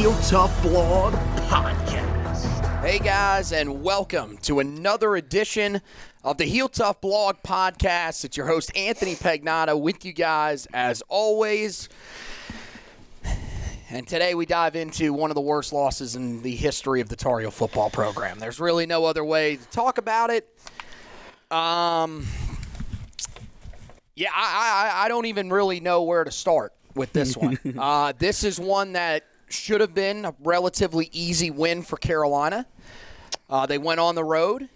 Heel Tough Blog Podcast. Hey guys, and welcome to another edition of the Heel Tough Blog Podcast. It's your host Anthony Pagnotta with you guys as always. And today we dive into one of the worst losses in the history of the Tar Heel football program. There's really no other way to talk about it. Um, yeah, I, I, I don't even really know where to start with this one. uh, this is one that should have been a relatively easy win for Carolina. Uh, they went on the road,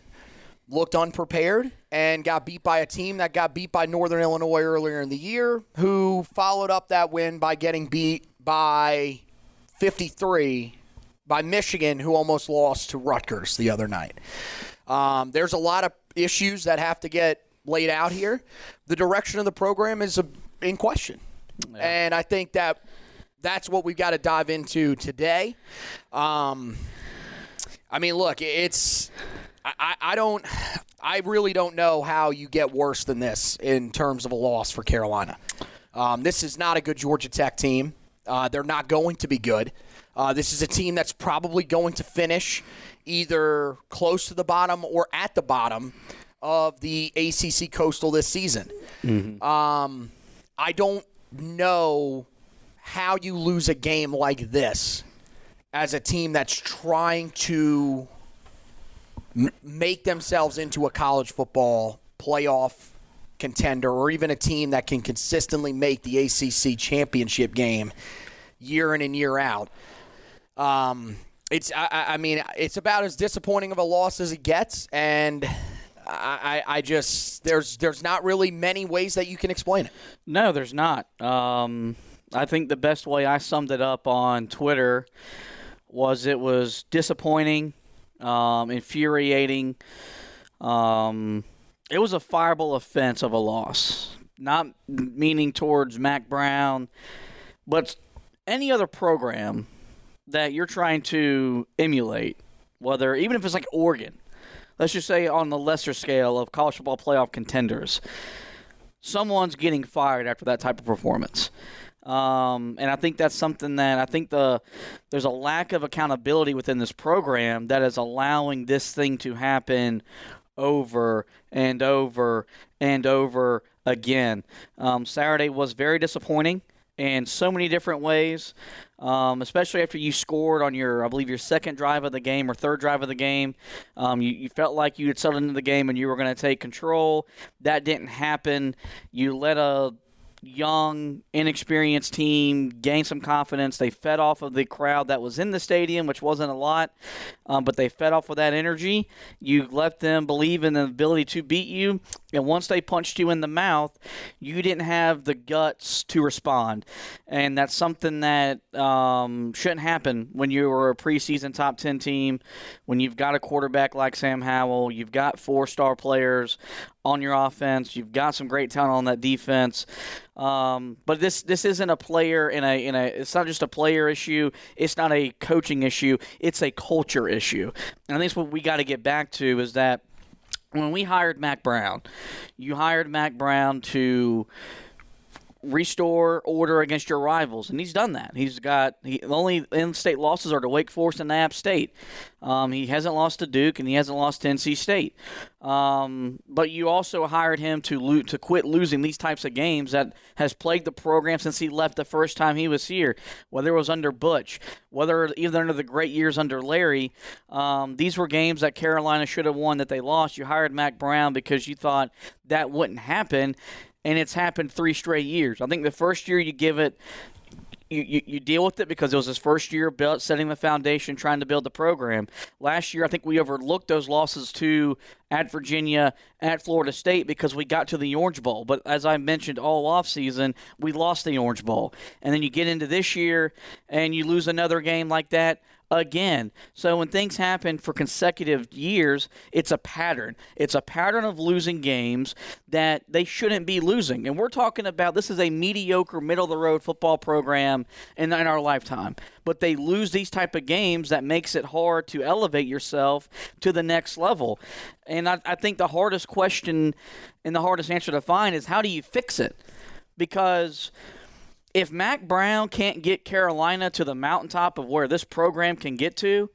looked unprepared, and got beat by a team that got beat by Northern Illinois earlier in the year, who followed up that win by getting beat by 53 by Michigan, who almost lost to Rutgers the other night. Um, there's a lot of issues that have to get laid out here. The direction of the program is uh, in question. And I think that that's what we've got to dive into today. Um, I mean, look, it's I, I don't I really don't know how you get worse than this in terms of a loss for Carolina. Um, this is not a good Georgia Tech team. Uh, they're not going to be good. Uh, this is a team that's probably going to finish either close to the bottom or at the bottom of the ACC Coastal this season. Um, I don't know how you lose a game like this as a team that's trying to make themselves into a college football playoff contender or even a team that can consistently make the ACC championship game year in and year out. Um, it's I, I mean it's about as disappointing of a loss as it gets, and I I just there's there's not really many ways that you can explain it. No, there's not. Um, I think the best way I summed it up on Twitter was it was disappointing, um, infuriating. Um, it was a fireball offense of a loss, not meaning towards Mack Brown, but any other program that you're trying to emulate, whether even if it's like Oregon, let's just say on the lesser scale of college football playoff contenders, someone's getting fired after that type of performance. Um, and I think that's something that I think the there's a lack of accountability within this program that is allowing this thing to happen over and over and over again. Um, Saturday was very disappointing in so many different ways, um, especially after you scored on your, I believe, your second drive of the game or third drive of the game. Um, you, you felt like you had settled into the game and you were going to take control. That didn't happen. You let a young, inexperienced team, gained some confidence. They fed off of the crowd that was in the stadium, which wasn't a lot, um, but they fed off of that energy. You let them believe in the ability to beat you, and once they punched you in the mouth, you didn't have the guts to respond, and that's something that um, shouldn't happen when you are a preseason top ten team. When you've got a quarterback like Sam Howell, you've got four star players on your offense. You've got some great talent on that defense. Um, but this this isn't a player in a in a it's not just a player issue. It's not a coaching issue. It's a culture issue. And I think what we got to get back to is that when we hired Mack Brown, you hired Mack Brown to restore order against your rivals, and he's done that. He's got he, the only in-state losses are to Wake Forest and App State. Um, he hasn't lost to Duke, and he hasn't lost to NC State. Um, but you also hired him to lo- to quit losing these types of games that has plagued the program since he left the first time he was here. Whether it was under Butch, whether even under the great years under Larry, um, these were games that Carolina should have won that they lost. You hired Mack Brown because you thought that wouldn't happen and it's happened three straight years. I think the first year you give it, you, you, you, deal with it because it was his first year built, setting the foundation, trying to build the program. Last year, I think we overlooked those losses to at Virginia, at Florida State because we got to the Orange Bowl. But as I mentioned all offseason, we lost the Orange Bowl. And then you get into this year and you lose another game like that again. So when things happen for consecutive years, it's a pattern. It's a pattern of losing games that they shouldn't be losing. And we're talking about this is a mediocre middle of the road football program in, in our lifetime. But they lose these type of games that makes it hard to elevate yourself to the next level. And I, I think the hardest question and the hardest answer to find is how do you fix it? Because if Mack Brown can't get Carolina to the mountaintop of where this program can get to,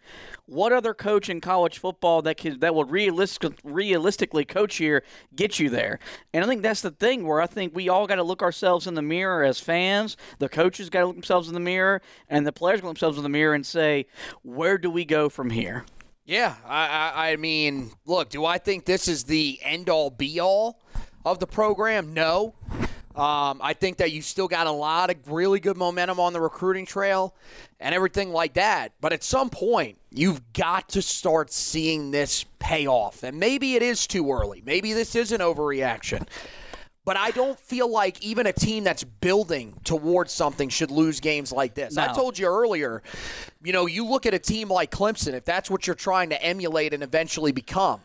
what other coach in college football that can that will realistic, realistically coach here get you there? And I think that's the thing where I think we all got to look ourselves in the mirror as fans. The coaches got to look themselves in the mirror, and the players look themselves in the mirror and say, where do we go from here? Yeah, I, I, I mean, look, do I think this is the end all be all of the program? No. Um, I think that you still got a lot of really good momentum on the recruiting trail and everything like that. But at some point, you've got to start seeing this pay off. And maybe it is too early. Maybe this is an overreaction. But I don't feel like even a team that's building towards something should lose games like this. No. I told you earlier, you know, you look at a team like Clemson, if that's what you're trying to emulate and eventually become.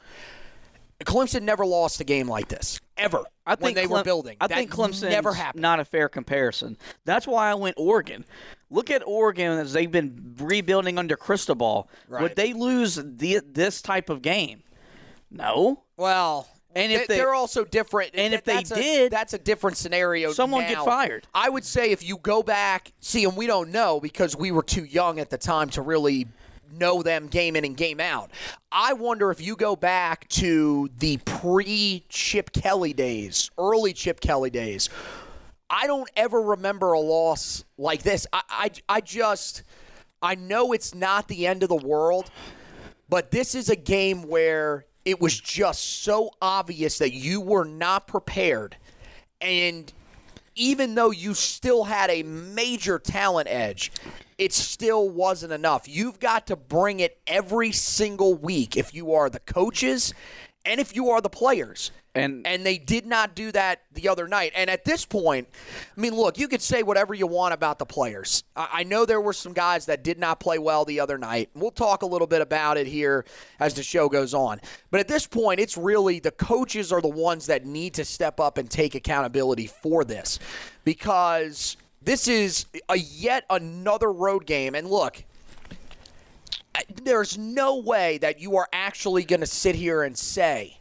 Clemson never lost a game like this ever I think when they Clem- were building. I That think Clemson never happened. Not a fair comparison. That's why I went Oregon. Look at Oregon as they've been rebuilding under Cristobal. Right. Would they lose the, this type of game? No. Well, And if they, are also different. and if they a- did, that's a different scenario. someone now. get fired. I would say if you go back, see, and we don't know because we were too young at the time to really know them game in and game out. I wonder if you go back to the pre Chip Kelly days, early Chip Kelly days. I don't ever remember a loss like this. I, I, I just, I know it's not the end of the world, but this is a game where it was just so obvious that you were not prepared. And even though you still had a major talent edge, it still wasn't enough. You've got to bring it every single week if you are the coaches and if you are the players. And- and they did not do that the other night. And at this point, I mean, look, you could say whatever you want about the players. I, I know there were some guys that did not play well the other night. We'll talk a little bit about it here as the show goes on. But at this point, it's really the coaches are the ones that need to step up and take accountability for this because this is a yet another road game. And look, there's no way that you are actually going to sit here and say,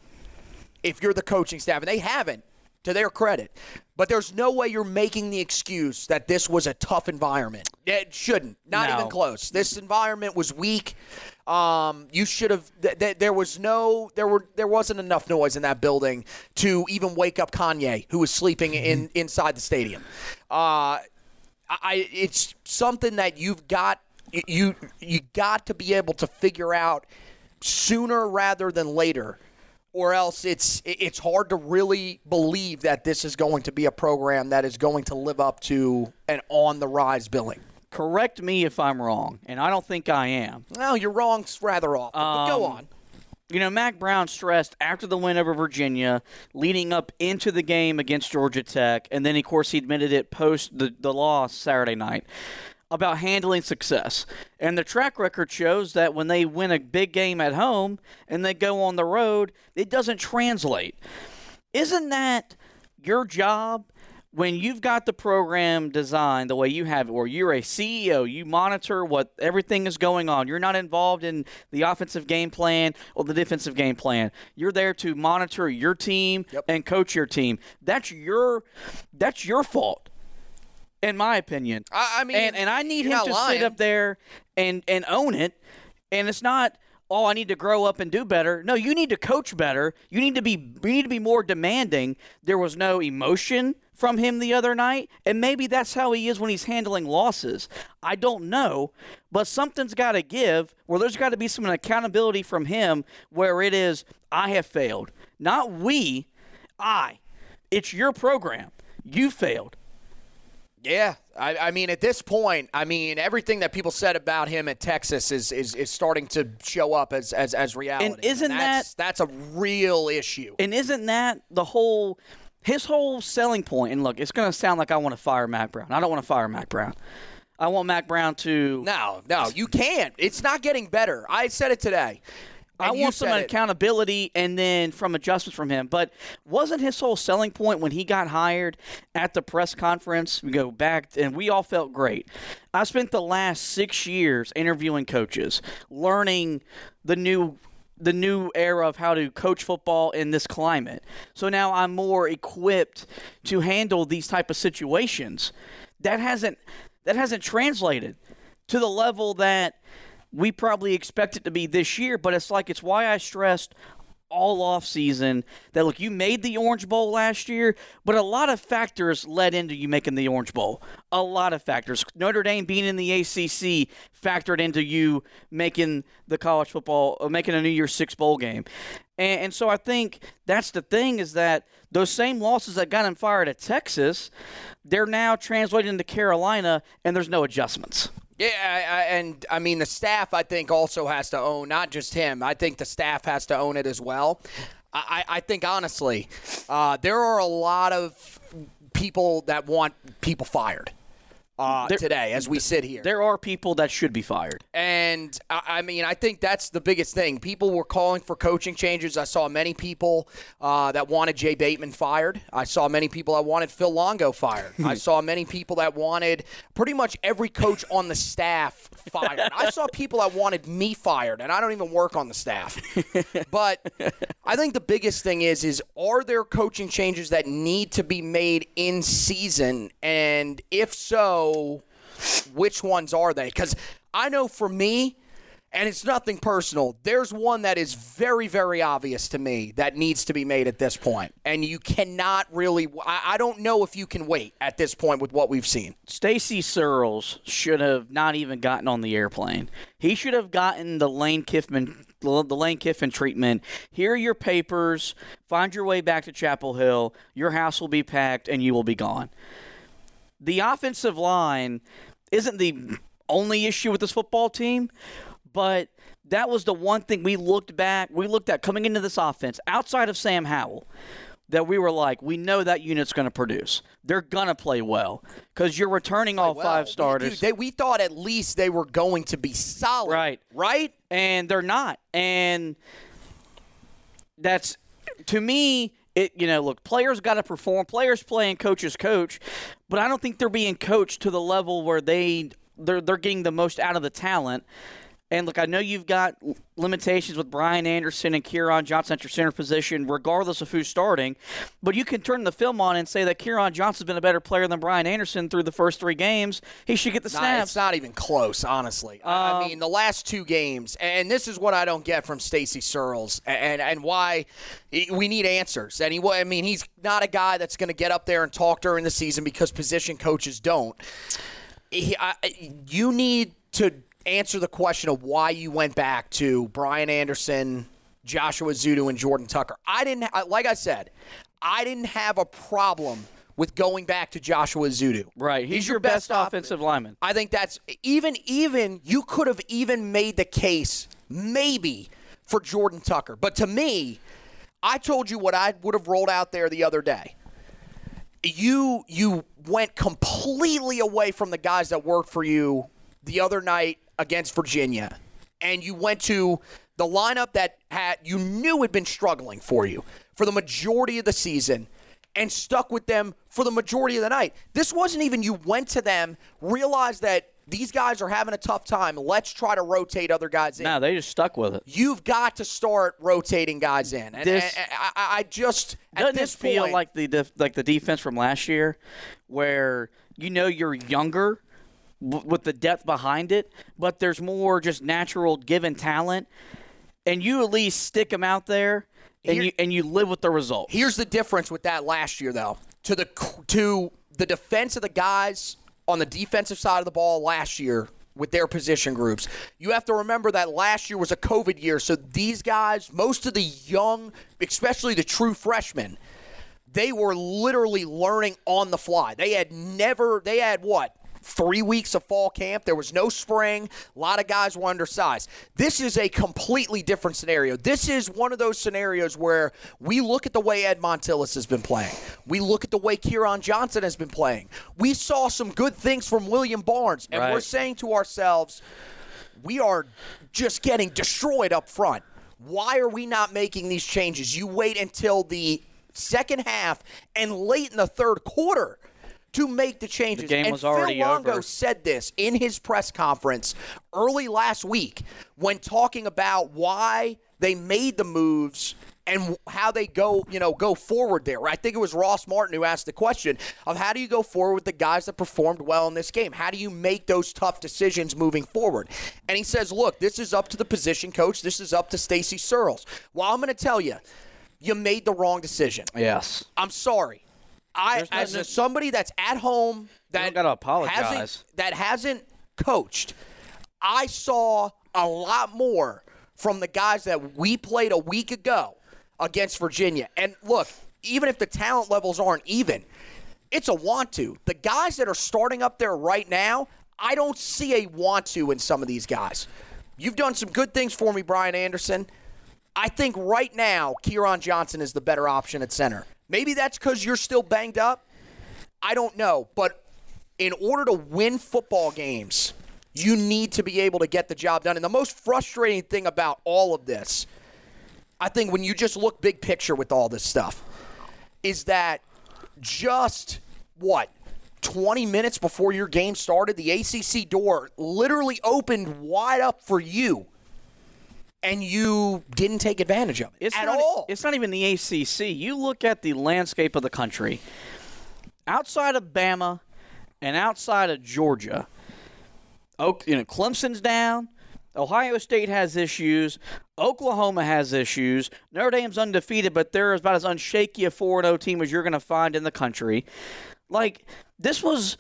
if you're the coaching staff, and they haven't, to their credit, but there's no way you're making the excuse that this was a tough environment. It shouldn't. Not No. even close. This environment was weak. Um, you should have. Th- th- there was no. There were. There wasn't enough noise in that building to even wake up Kanye, who was sleeping in inside the stadium. Uh, I. It's something that you've got. You you got to be able to figure out sooner rather than later or else it's it's hard to really believe that this is going to be a program that is going to live up to an on the rise billing. Correct me if I'm wrong, and I don't think I am. No, you're wrong rather often. but go Um, on. You know, Mack Brown stressed after the win over Virginia, leading up into the game against Georgia Tech, and then, of course, he admitted it post the, the loss Saturday night about handling success. And the track record shows that when they win a big game at home and they go on the road, it doesn't translate. Isn't that your job? When you've got the program designed the way you have it, where you're a CEO, you monitor what everything is going on. You're not involved in the offensive game plan or the defensive game plan. You're there to monitor your team and coach your team. That's your that's your fault, in my opinion. I, I mean, and and I need him to lying. sit up there and and own it. And it's not oh I need to grow up and do better. No, you need to coach better. You need to be you need to be more demanding. There was no emotion from him the other night, and maybe that's how he is when he's handling losses. I don't know, but something's got to give. Where there's got to be some accountability from him, where it is I have failed, not we, I. It's your program. You failed. Yeah, I, I mean, at this point, I mean, everything that people said about him at Texas is is, is starting to show up as as, as reality. And isn't that's, that's a real issue? And isn't that the whole his whole selling? And look, it's going to sound like I want to fire Mack Brown. I don't want to fire Mack Brown. I want Mack Brown to. No, no, you can't. It's not getting better. I said it today. I want some it. accountability and then from adjustments from him. But wasn't his whole selling point when he got hired at the press conference? We go back and we all felt great. I spent the last six years interviewing coaches, learning the new the new era of how to coach football in this climate. So now I'm more equipped to handle these type of situations. That hasn't that hasn't translated to the level that we probably expect it to be this year, but it's like it's why I stressed all off season that look you made the Orange Bowl last year, but a lot of factors led into you making the Orange Bowl. A lot of factors. Notre Dame being in the ACC factored into you making the college football, or making a New Year's Six bowl game. And, and so I think that's the thing is that those same losses that got him fired at Texas, they're now translated into Carolina, and there's no adjustments. Yeah, I, I, and I mean the staff. I think also has to own not just him. I think the staff has to own it as well. I, I think honestly, uh, there are a lot of people that want people fired uh, There- today as we sit here. There are people that should be fired. And I I mean, I think that's the biggest thing. People were calling for coaching changes. I saw many people uh, that wanted Jay Bateman fired. I saw many people that wanted Phil Longo fired. I saw many people that wanted pretty much every coach on the staff fired. I saw people that wanted me fired, and I don't even work on the staff. But I think the biggest thing is is are there coaching changes that need to be made in season, and if so, which ones are they? Because I know for me, and it's nothing personal. There's one that is very, very obvious to me that needs to be made at this point, and you cannot really. I, I don't know if you can wait at this point with what we've seen. Stacy Searels should have not even gotten on the airplane. He should have gotten the Lane Kiffin the Lane Kiffin treatment. Here are your papers. Find your way back to Chapel Hill. Your house will be packed and you will be gone. The offensive line isn't the only issue with this football team, but that was the one thing we looked back, we looked at coming into this offense outside of Sam Howell that we were like, we know that unit's going to produce. They're going to play well because you're returning all Well, five starters. Dude, they, we thought at least they were going to be solid. Right. Right? and they're not. And that's to me. It you know look players got to perform. Players play and coaches coach, but I don't think they're being coached to the level where they they're they're getting the most out of the talent. And look, I know you've got limitations with Brian Anderson and Quiron Johnson at your center position, regardless of who's starting. But you can turn the film on and say that Quiron Johnson's been a better player than Brian Anderson through the first three games. He should get the Nah, snaps. it's not even close, honestly. I I Um, mean, the last two games, and this is what I don't get from Stacy Searels, and and why we need answers. And he, I mean, he's not a guy that's going to get up there and talk during the season because position coaches don't. He, I, you need to answer the question of why you went back to Brian Anderson Joshua Ezeudu and Jordan Tucker. I didn't, like I said, I didn't have a problem with going back to Joshua Ezeudu. Right. He's, your, best, offensive lineman. I think that's even even you could have even made the case maybe for Jordan Tucker. But to me, I told you what I would have rolled out there the other day. You you went completely away from the guys that worked for you the other night against Virginia. And you went to the lineup that had you knew had been struggling for you for the majority of the season and stuck with them for the majority of the night. This wasn't even you went to them, realized that these guys are having a tough time. Let's try to rotate other guys in. No, they just stuck with it. You've got to start rotating guys in. And, This- and I, I- I just Doesn't this it feel point, like the def- like the defense from last year, where you know you're younger w- with the depth behind it, but there's more just natural given talent, and you at least stick them out there, and Here- you and you live with the result. Here's the difference with that last year, though. To the to the defense of the guys on the defensive side of the ball last year with their position groups. You have to remember that last year was a COVID year, so these guys, most of the young, especially the true freshmen, they were literally learning on the fly. They had never, they had what? Three weeks of fall camp. There was no spring. A lot of guys were undersized. This is a completely different scenario. This is one of those scenarios where we look at the way Ed Montilus has been playing. We look at the way Quiron Johnson has been playing. We saw some good things from William Barnes, and we're saying to ourselves, we are just getting destroyed up front. Why are we not making these changes? You wait until the second half and late in the third quarter to make the changes. game and was already Phil Longo over. said this in his press conference early last week when talking about why they made the moves and how they go, you know, go forward there. I think it was Ross Martin who asked the question of how do you go forward with the guys that performed well in this game? How do you make those tough decisions moving forward? And he says, "Look, this is up to the position coach. This is up to Stacy Searels." Well, I'm going to tell you, you made the wrong decision. yes. I'm sorry. I, as a, somebody that's at home that gotta apologize. hasn't, that hasn't coached, I saw a lot more from the guys that we played a week ago against Virginia. And look, even if the talent levels aren't even, it's a want to. The guys that are starting up there right now, I don't see a want to in some of these guys. You've done some good things for me, Brian Anderson. I think right now, Quiron Johnson is the better option at center. Maybe that's because you're still banged up. I don't know. But in order to win football games, you need to be able to get the job done. And the most frustrating thing about all of this, I think when you just look big picture with all this stuff, is that just what? 20 minutes before your game started, the ACC door literally opened wide up for you, and you didn't take advantage of it It's at not, all. It's not even the ACC. You look at the landscape of the country. Outside of Bama and outside of Georgia, Oak, you know, Clemson's down. Ohio State has issues. Oklahoma has issues. Notre Dame's undefeated, but they're about as unshaky a 4 0 team as you're going to find in the country. Like, this was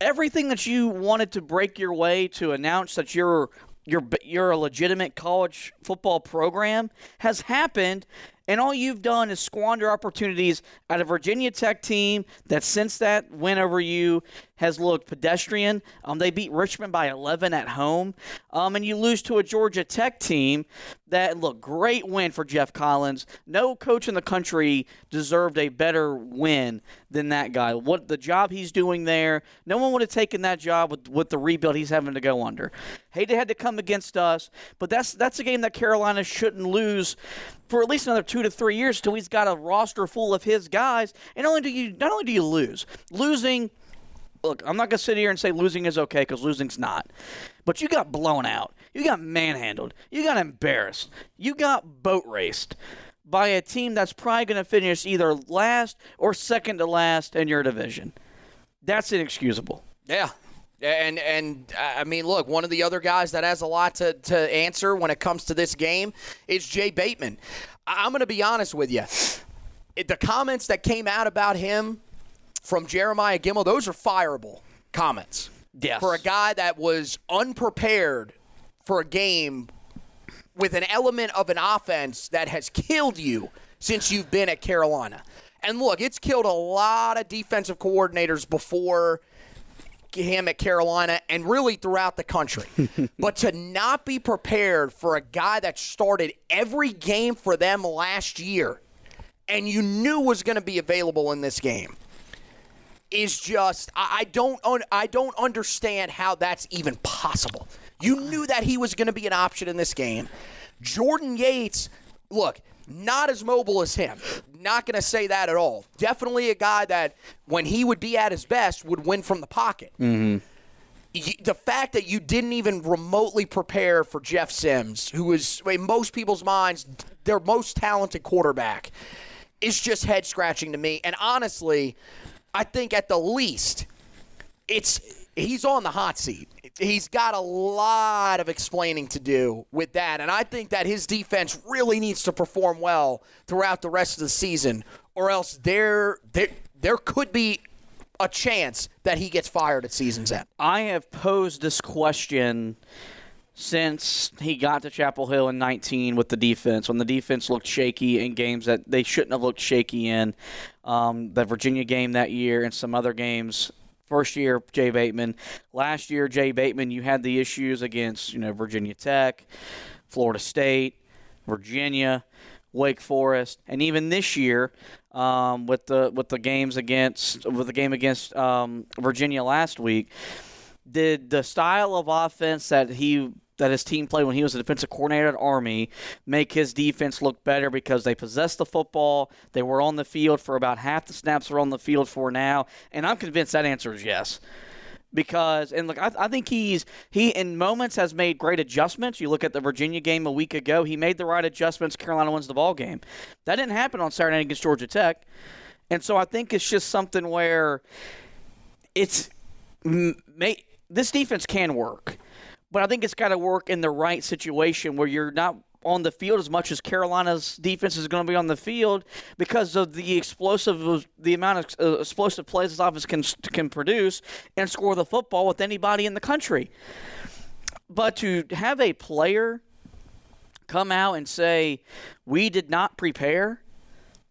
everything that you wanted to break your way to announce that you're you're you're a legitimate college football program has happened and all you've done is squander opportunities at a Virginia Tech team that since that win over you has looked pedestrian. Um, they beat Richmond by 11 at home, um, and you lose to a Georgia Tech team that look great win for Geoff Collins. No coach in the country deserved a better win than that guy. What the job he's doing there, no one would have taken that job with, with the rebuild he's having to go under. Hate they had to come against us, but that's that's a game that Carolina shouldn't lose for at least another two to three years until he's got a roster full of his guys. And only do you not only do you lose, losing. Look, I'm not gonna sit here and say losing is okay because losing's not. But you got blown out. You got manhandled. You got embarrassed. You got boat raced by a team that's probably gonna finish either last or second to last in your division. That's inexcusable. Yeah. And and I mean, look, one of the other guys that has a lot to, to answer when it comes to this game is Jay Bateman. I'm going to be honest with you. The comments that came out about him from Jeremiah Gemmel, those are fireable comments. Yes. For a guy that was unprepared for a game with an element of an offense that has killed you since you've been at Carolina. And look, it's killed a lot of defensive coordinators before him at Carolina and really throughout the country. but to not be prepared for a guy that started every game for them last year and you knew was going to be available in this game is just I, I don't un, I don't understand how that's even possible. You knew that he was going to be an option in this game. Jordan Yates, look, not as mobile as him. Not going to say that at all. Definitely a guy that, when he would be at his best, would win from the pocket. Mm-hmm. The fact that you didn't even remotely prepare for Jeff Sims, who is, in most people's minds, their most talented quarterback, is just head scratching to me. And honestly, I think at the least, it's he's on the hot seat. He's got a lot of explaining to do with that. And I think that his defense really needs to perform well throughout the rest of the season, or else there there there could be a chance that he gets fired at season's end. I have posed this question since he got to Chapel Hill in 19 with the defense, when the defense looked shaky in games that they shouldn't have looked shaky in. Um, the Virginia game that year and some other games first year Jay Bateman. Last year, Jay Bateman, you had the issues against you know Virginia Tech, Florida State, Virginia, Wake Forest, and even this year um, with the with the games against with the game against um, Virginia last week. Did the style of offense that he that his team played when he was a defensive coordinator at Army make his defense look better because they possessed the football. They were on the field for about half the snaps are on the field for now, and I'm convinced that answer is yes. Because and look, I, I think he's he in moments has made great adjustments. You look at the Virginia game a week ago; he made the right adjustments. Carolina wins the ball game. That didn't happen on Saturday against Georgia Tech, and so I think it's just something where it's may, this defense can work but I think it's got to work in the right situation where you're not on the field as much as Carolina's defense is going to be on the field because of the explosive, the amount of uh, explosive plays this offense can can produce and score the football with anybody in the country. But to have a player come out and say we did not prepare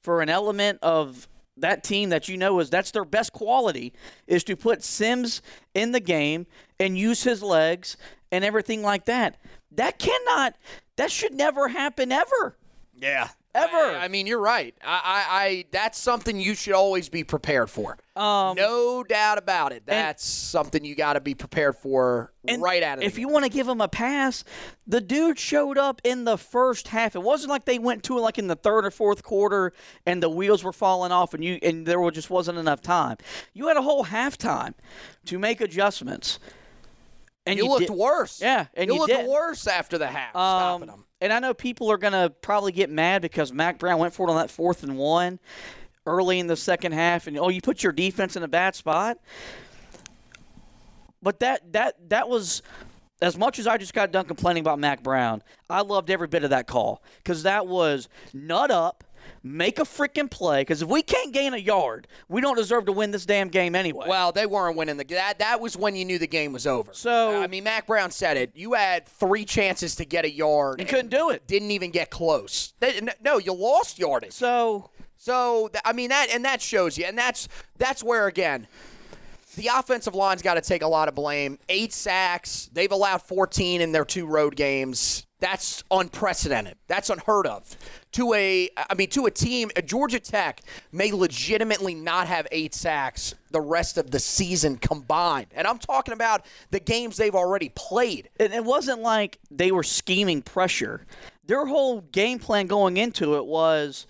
for an element of that team that you know is that's their best quality is to put Sims in the game and use his legs and everything like that. That cannot, that should never happen ever. Yeah. Ever. I, I mean, you're right. I, I, I, that's something you should always be prepared for. Um, no doubt about it. That's something you got to be prepared for right out of If you want to give him a pass, the dude showed up in the first half. It wasn't like they went to it like in the third or fourth quarter and the wheels were falling off and you and there just wasn't enough time. You had a whole halftime to make adjustments. And you, you looked did- worse. Yeah, and you, you looked did. worse after the half, Um, stopping them. and I know people are going to probably get mad because Mack Brown went for it on that fourth and one early in the second half, and oh, you put your defense in a bad spot. But that that that was as much as I just got done complaining about Mack Brown. I loved every bit of that call because that was nut up. Make a freaking play because if we can't gain a yard, we don't deserve to win this damn game anyway. Well, they weren't winning the that. That was when you knew the game was over. So- I mean, Mack Brown said it. You had three chances to get a yard. You couldn't do it. Didn't even get close. They- no, you lost yardage. so So I mean that, and that shows you, and that's that's where again, the offensive line's got to take a lot of blame. Eight sacks. They've allowed 14 in their two road games. That's unprecedented. That's unheard of. To a, I mean, to a team, a Georgia Tech may legitimately not have eight sacks the rest of the season combined, and I'm talking about the games they've already played. And it wasn't like they were scheming pressure. Their whole game plan going into it was,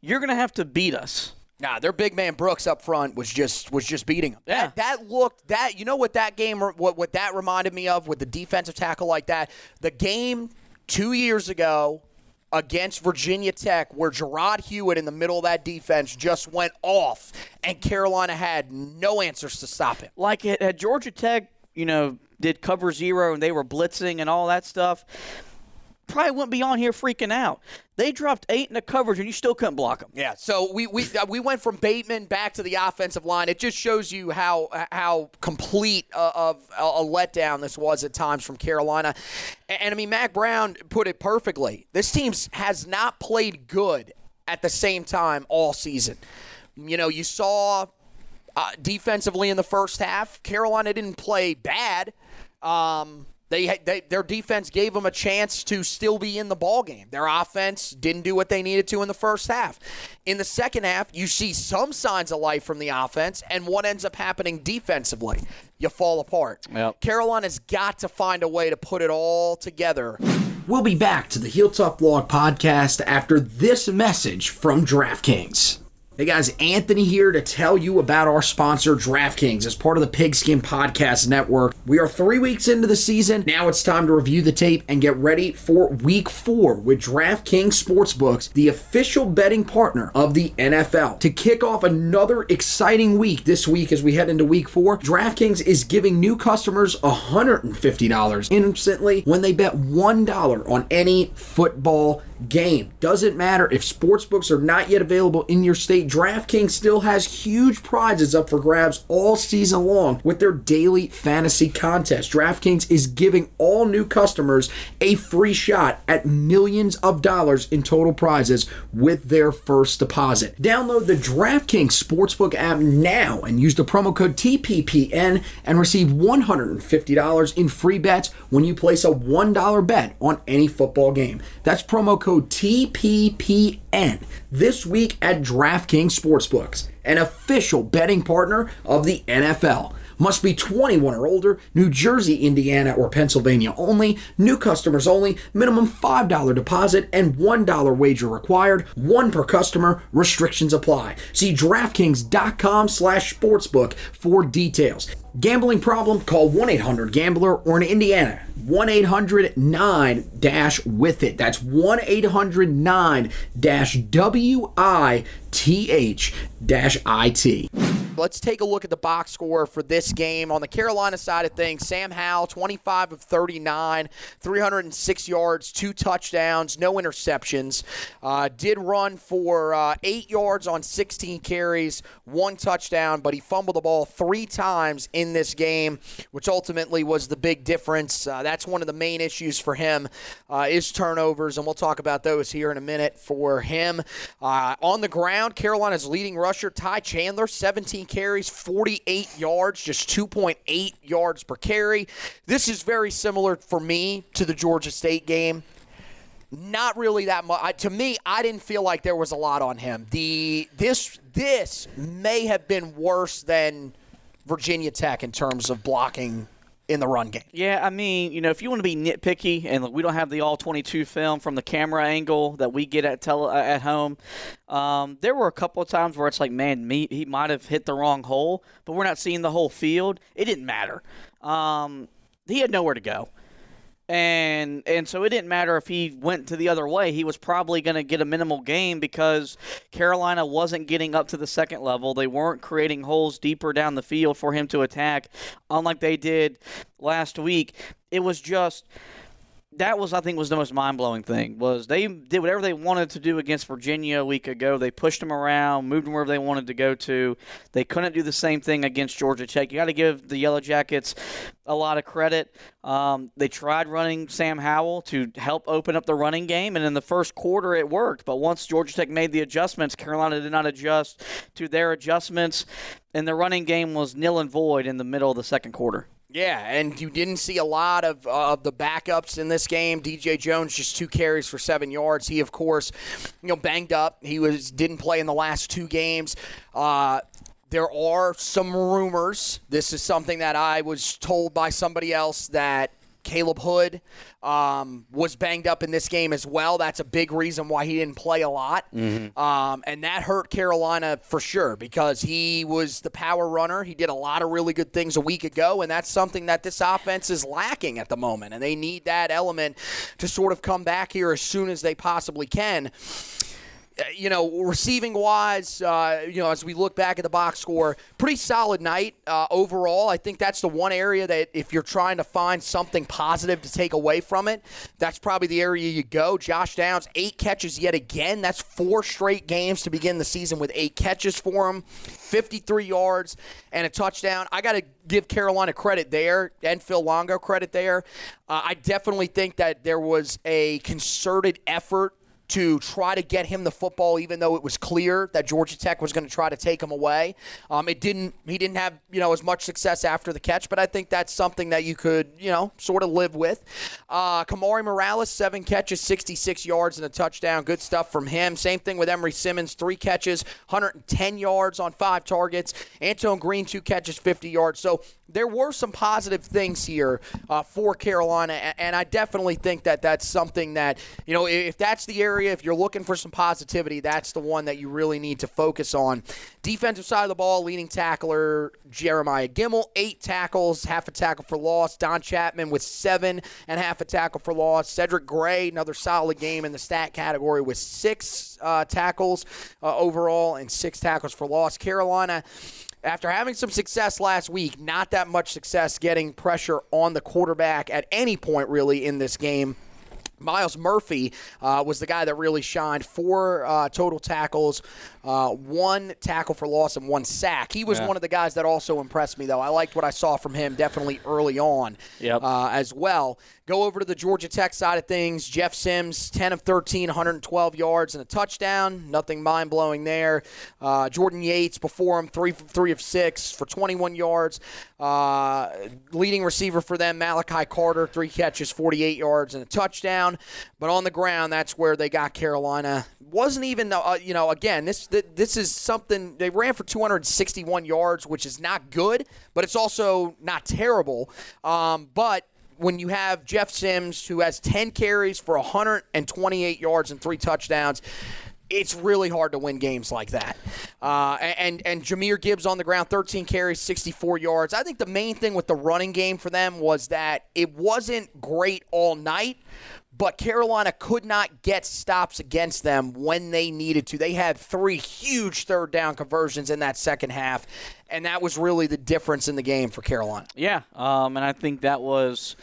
you're going to have to beat us. Nah, their big man Brooks up front was just was just beating them. Yeah. That, that looked that you know what that game what what that reminded me of with the defensive tackle like that. The game two years ago against Virginia Tech, where Jarrod Hewitt in the middle of that defense just went off, and Carolina had no answers to stop it. Like it, at Georgia Tech, you know, did cover zero and they were blitzing and all that stuff. Probably wouldn't be on here freaking out. They dropped eight in the coverage, and you still couldn't block them. Yeah, so we we uh, we went from Bateman back to the offensive line. It just shows you how how complete uh, of a, letdown this was at times from Carolina. And, and I mean, Mack Brown put it perfectly. This team has not played good at the same time all season. You know, you saw uh, defensively in the first half, Carolina didn't play bad. Um, they, they, their defense gave them a chance to still be in the ball game. Their offense didn't do what they needed to in the first half. In the second half, you see some signs of life from the offense, and what ends up happening defensively, you fall apart. Yep. Carolina's got to find a way to put it all together. We'll be back to the Heel Tough Blog podcast after this message from DraftKings. Hey guys, Anthony here to tell you about our sponsor, DraftKings, as part of the Pigskin Podcast Network. We are three weeks into the season. Now it's time to review the tape and get ready for week four with DraftKings Sportsbooks, the official betting partner of the NFL. To kick off another exciting week this week as we head into week four, DraftKings is giving new customers $150 instantly when they bet $1 on any football game. Doesn't matter if sportsbooks are not yet available in your state, DraftKings still has huge prizes up for grabs all season long with their daily fantasy contest. DraftKings is giving all new customers a free shot at millions of dollars in total prizes with their first deposit. Download the DraftKings Sportsbook app now and use the promo code TPPN and receive $150 in free bets when you place a $1 bet on any football game. That's promo code TPPN this week at DraftKings Sportsbooks, an official betting partner of the NFL. Must be 21 or older, New Jersey, Indiana, or Pennsylvania only, new customers only, minimum $5 deposit and $1 wager required, one per customer, restrictions apply. See DraftKings.com slash sportsbook for details. Gambling problem? Call 1-800-GAMBLER or in Indiana, 1-800-9-WITH-IT. That's 1-800-9-W-I-T-H-IT. Let's take a look at the box score for this game. On the Carolina side of things, Sam Howell, 25 of 39, 306 yards, two touchdowns, no interceptions. Uh, did run for uh, eight yards on 16 carries, one touchdown, but he fumbled the ball three times in this game, which ultimately was the big difference. Uh, that's one of the main issues for him uh, is turnovers, and we'll talk about those here in a minute for him. Uh, on the ground, Carolina's leading rusher, Ty Chandler, 17 carries, 48 yards, just 2.8 yards per carry. This is very similar for me to the Georgia State game. Not really that much. To me, I didn't feel like there was a lot on him. The this this may have been worse than Virginia Tech in terms of blocking in the run game. Yeah, I mean, you know, if you want to be nitpicky, and we don't have the all 22 film from the camera angle that we get at tele, at home, um, there were a couple of times where it's like, man, me, he might have hit the wrong hole, but we're not seeing the whole field. It didn't matter. Um, he had nowhere to go. And and so it didn't matter if he went to the other way. He was probably going to get a minimal game because Carolina wasn't getting up to the second level. They weren't creating holes deeper down the field for him to attack, unlike they did last week. It was just that was I think was the most mind blowing thing was they did whatever they wanted to do against Virginia a week ago. They pushed them around, moved them wherever they wanted to go to. They couldn't do the same thing against Georgia Tech. You got to give the Yellow Jackets a lot of credit. Um, they tried running Sam Howell to help open up the running game, and in the first quarter it worked. But once Georgia Tech made the adjustments, Carolina did not adjust to their adjustments, and the running game was nil and void in the middle of the second quarter. Yeah, and you didn't see a lot of uh, of the backups in this game. DJ Jones just two carries for seven yards. He, of course, you know, banged up. He was didn't play in the last two games. Uh, there are some rumors. This is something that I was told by somebody else that Caleb Hood um, was banged up in this game as well. That's a big reason why he didn't play a lot. Mm-hmm. Um, and that hurt Carolina for sure because he was the power runner. He did a lot of really good things a week ago, and that's something that this offense is lacking at the moment. And they need that element to sort of come back here as soon as they possibly can. You know, receiving wise, uh, you know, as we look back at the box score, pretty solid night uh, overall. I think that's the one area that if you're trying to find something positive to take away from it, that's probably the area you go. Josh Downs, eight catches yet again. That's four straight games to begin the season with eight catches for him, 53 yards and a touchdown. I got to give Carolina credit there and Phil Longo credit there. Uh, I definitely think that there was a concerted effort to try to get him the football, even though it was clear that Georgia Tech was going to try to take him away. Um, it didn't. He didn't have you know as much success after the catch, but I think that's something that you could you know sort of live with. Uh, Kamari Morales, seven catches, 66 yards and a touchdown. Good stuff from him. Same thing with Emery Simmons, three catches, 110 yards on five targets. Antoine Green, two catches, 50 yards. So there were some positive things here uh, for Carolina, and I definitely think that that's something that you know if that's the area, if you're looking for some positivity, that's the one that you really need to focus on. Defensive side of the ball, leading tackler Jeremiah Gemmel, eight tackles, half a tackle for loss. Don Chapman with seven and half a tackle for loss. Cedric Gray, another solid game in the stat category with six uh, tackles uh, overall and six tackles for loss. Carolina after having some success last week, not that much success getting pressure on the quarterback at any point really in this game. Myles Murphy uh, was the guy that really shined. Four uh, total tackles, uh, one tackle for loss, and one sack. He was yeah. one of the guys that also impressed me, though. I liked what I saw from him definitely early on yep. Uh, as well. Go over to the Georgia Tech side of things. Jeff Sims, 10 of 13, 112 yards and a touchdown. Nothing mind blowing there. Uh, Jordan Yates before him, three three of six for 21 yards. Uh, leading receiver for them, Malachi Carter, three catches, 48 yards and a touchdown. But on the ground, that's where they got Carolina. Wasn't even, uh, you know, again, this this is something they ran for 261 yards, which is not good, but it's also not terrible. Um, but when you have Jeff Sims, who has 10 carries for 128 yards and three touchdowns, it's really hard to win games like that. Uh, and and Jahmyr Gibbs on the ground, 13 carries, 64 yards. I think the main thing with the running game for them was that it wasn't great all night, but Carolina could not get stops against them when they needed to. They had three huge third down conversions in that second half, and that was really the difference in the game for Carolina. Yeah, um, and I think that was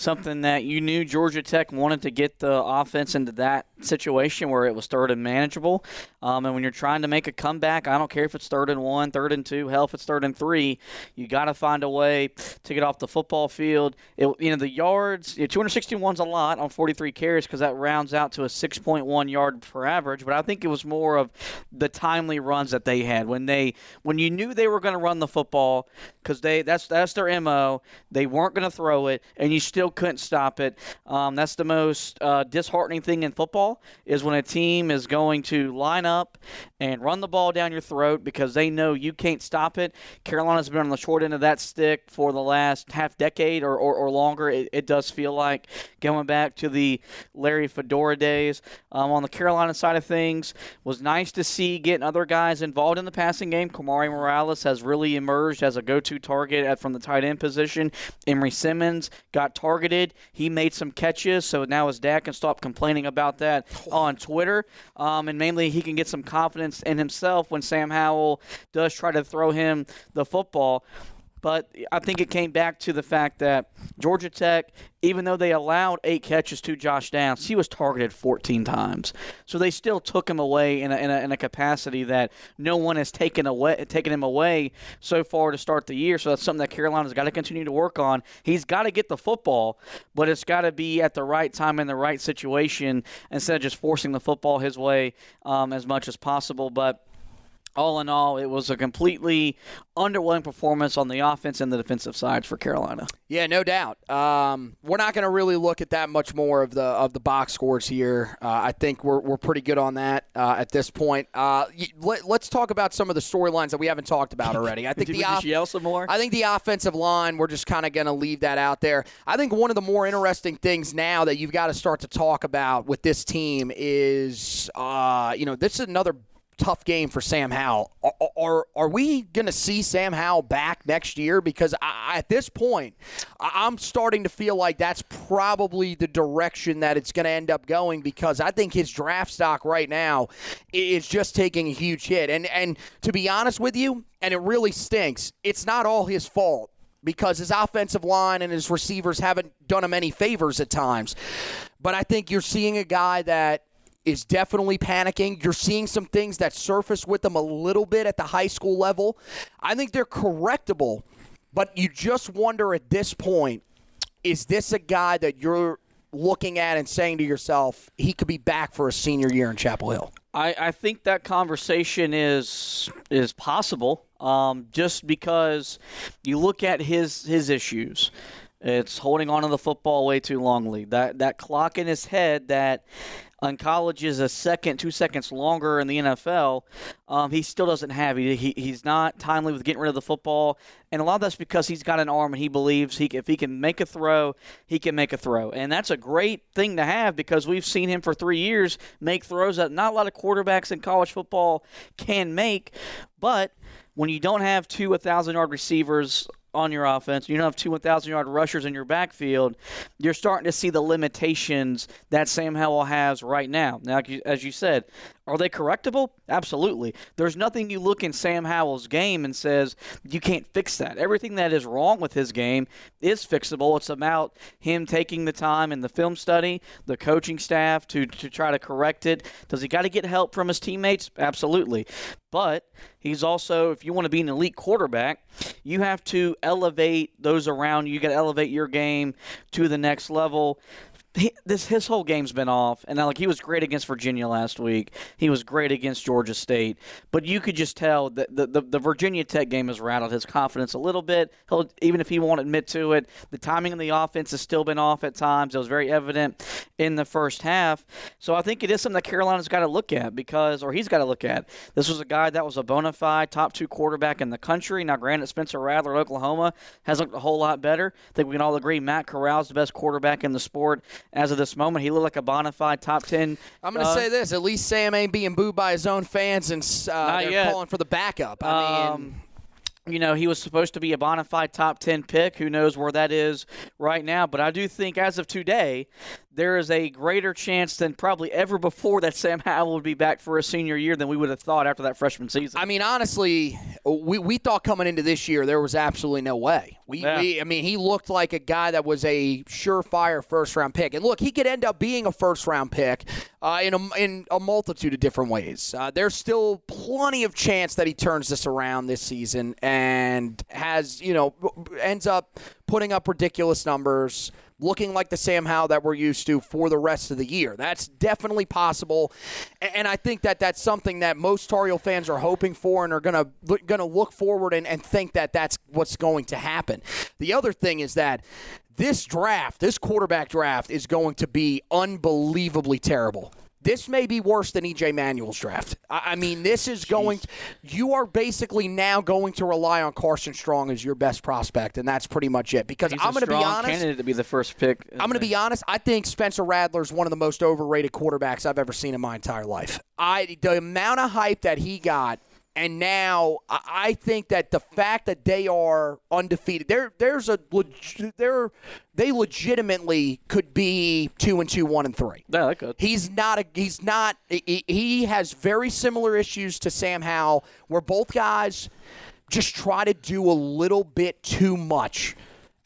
something that you knew Georgia Tech wanted to get the offense into that situation where it was third and manageable. Um, and when you're trying to make a comeback, I don't care if it's third and one, third and two, hell, if it's third and three, you got to find a way to get off the football field. It, you know, the yards, you know, 261 is a lot on 43 carries because that rounds out to a 6.1 yard per average. But I think it was more of the timely runs that they had when they when you knew they were going to run the football because they that's that's their mo. They weren't going to throw it, and you still couldn't stop it. Um, that's the most uh, disheartening thing in football is when a team is going to line up and run the ball down your throat because they know you can't stop it. Carolina's been on the short end of that stick for the last half decade or, or, or longer. It, it, does feel like going back to the Larry Fedora days. Um, on the Carolina side of things, was nice to see getting other guys involved in the passing game. Kamari Morales has really emerged as a go-to target at, from the tight end position. Emery Simmons got targeted. He made some catches, so now his dad can stop complaining about that on Twitter. Um, and mainly he can get some confidence in himself when Sam Howell does try to throw him the football. But I think it came back to the fact that Georgia Tech, even though they allowed eight catches to Josh Downs, he was targeted 14 times. So they still took him away in a, in a, in a capacity that no one has taken away taken him away so far to start the year. So that's something that Carolina's got to continue to work on. He's got to get the football, but it's got to be at the right time in the right situation instead of just forcing the football his way um, as much as possible. But all in all, it was a completely underwhelming performance on the offense and the defensive sides for Carolina. Yeah, no doubt. Um, we're not going to really look at that much more of the of the box scores here. Uh, I think we're, we're pretty good on that uh, at this point. Uh, let, us talk about some of the storylines that we haven't talked about already. I think the off- yell some more. I think the offensive line. We're just kind of going to leave that out there. I think one of the more interesting things now that you've got to start to talk about with this team is, uh, you know, this is another tough game for Sam Howell. Are are, are we going to see Sam Howell back next year? Because I, at this point, I'm starting to feel like that's probably the direction that it's going to end up going. Because I think his draft stock right now is just taking a huge hit. And and to be honest with you, and it really stinks. It's not all his fault because his offensive line and his receivers haven't done him any favors at times. But I think you're seeing a guy that is definitely panicking. You're seeing some things that surface with them a little bit at the high school level. I think they're correctable, but you just wonder at this point is this a guy that you're looking at and saying to yourself, he could be back for a senior year in Chapel Hill? I, I think that conversation is is possible. Um, just because you look at his his issues, it's holding on to the football way too longly. That that clock in his head that on college is a second, two seconds longer in the NFL, um, he still doesn't have. He, he, he's not timely with getting rid of the football, and a lot of that's because he's got an arm and he believes he if he can make a throw, he can make a throw, and that's a great thing to have because we've seen him for three years make throws that not a lot of quarterbacks in college football can make, but when you don't have two 1,000 yard receivers on your offense, you don't have two 1,000 yard rushers in your backfield, you're starting to see the limitations that Sam Howell has right now. Now, as you said, are they correctable? Absolutely. There's nothing you look in Sam Howell's game and says you can't fix that. Everything that is wrong with his game is fixable. It's about him taking the time in the film study, the coaching staff to, to try to correct it. Does he got to get help from his teammates? Absolutely. But he's also, if you want to be an elite quarterback, you have to elevate those around you. You got to elevate your game to the next level he, this his whole game's been off, and like he was great against Virginia last week. He was great against Georgia State, but you could just tell that the, the, the Virginia Tech game has rattled his confidence a little bit. He'll even if he won't admit to it, the timing of the offense has still been off at times. It was very evident in the first half. So I think it is something that Carolina's got to look at because, or he's got to look at. This was a guy that was a bona fide top two quarterback in the country. Now, granted, Spencer Rattler at Oklahoma has looked a whole lot better. I think we can all agree Matt Corral's the best quarterback in the sport as of this moment. He looked like a bona fide top 10. I'm going to uh, say this. At least Sam ain't being booed by his own fans and uh, they're yet. calling for the backup. I um, mean you know, he was supposed to be a bona fide top 10 pick. Who knows where that is right now? But I do think as of today, there is a greater chance than probably ever before that Sam Howell would be back for a senior year than we would have thought after that freshman season. I mean, honestly, we, we thought coming into this year there was absolutely no way. We, yeah. we I mean, he looked like a guy that was a surefire first round pick. And look, he could end up being a first round pick uh, in, a, in a multitude of different ways. Uh, there's still plenty of chance that he turns this around this season and has, you know, ends up putting up ridiculous numbers looking like the Sam Howell that we're used to for the rest of the year. That's definitely possible, and I think that that's something that most Tar Heel fans are hoping for and are gonna gonna look forward and, and think that that's what's going to happen. The other thing is that this draft, this quarterback draft, is going to be unbelievably terrible. This may be worse than EJ Manuel's draft. I, mean, this is going. To, you are basically now going to rely on Carson Strong as your best prospect, and that's pretty much it. Because He's I'm going to be honest, candidate to be the first pick. I'm going to be honest. I think Spencer Rattler is one of the most overrated quarterbacks I've ever seen in my entire life. I the amount of hype that he got and now I think that the fact that they are undefeated, there there's a there they legitimately could be two and two, one and three. Yeah, they could. He's not a he's not he, he has very similar issues to Sam Howell, where both guys just try to do a little bit too much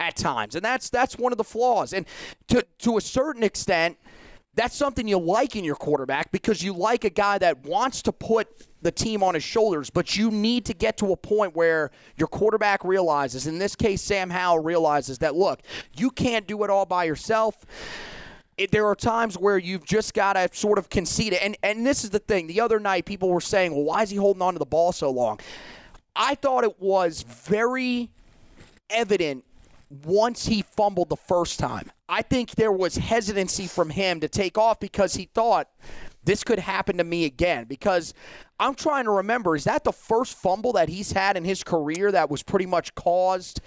at times, and that's that's one of the flaws. And to to a certain extent, that's something you like in your quarterback because you like a guy that wants to put the team on his shoulders, but you need to get to a point where your quarterback realizes, in this case, Sam Howell realizes that, look, you can't do it all by yourself. It, there are times where you've just got to sort of concede it. And, and this is the thing. The other night, people were saying, well, why is he holding on to the ball so long? I thought it was very evident once he fumbled the first time. I think there was hesitancy from him to take off because he thought this could happen to me again because I'm trying to remember is that the first fumble that he's had in his career that was pretty much caused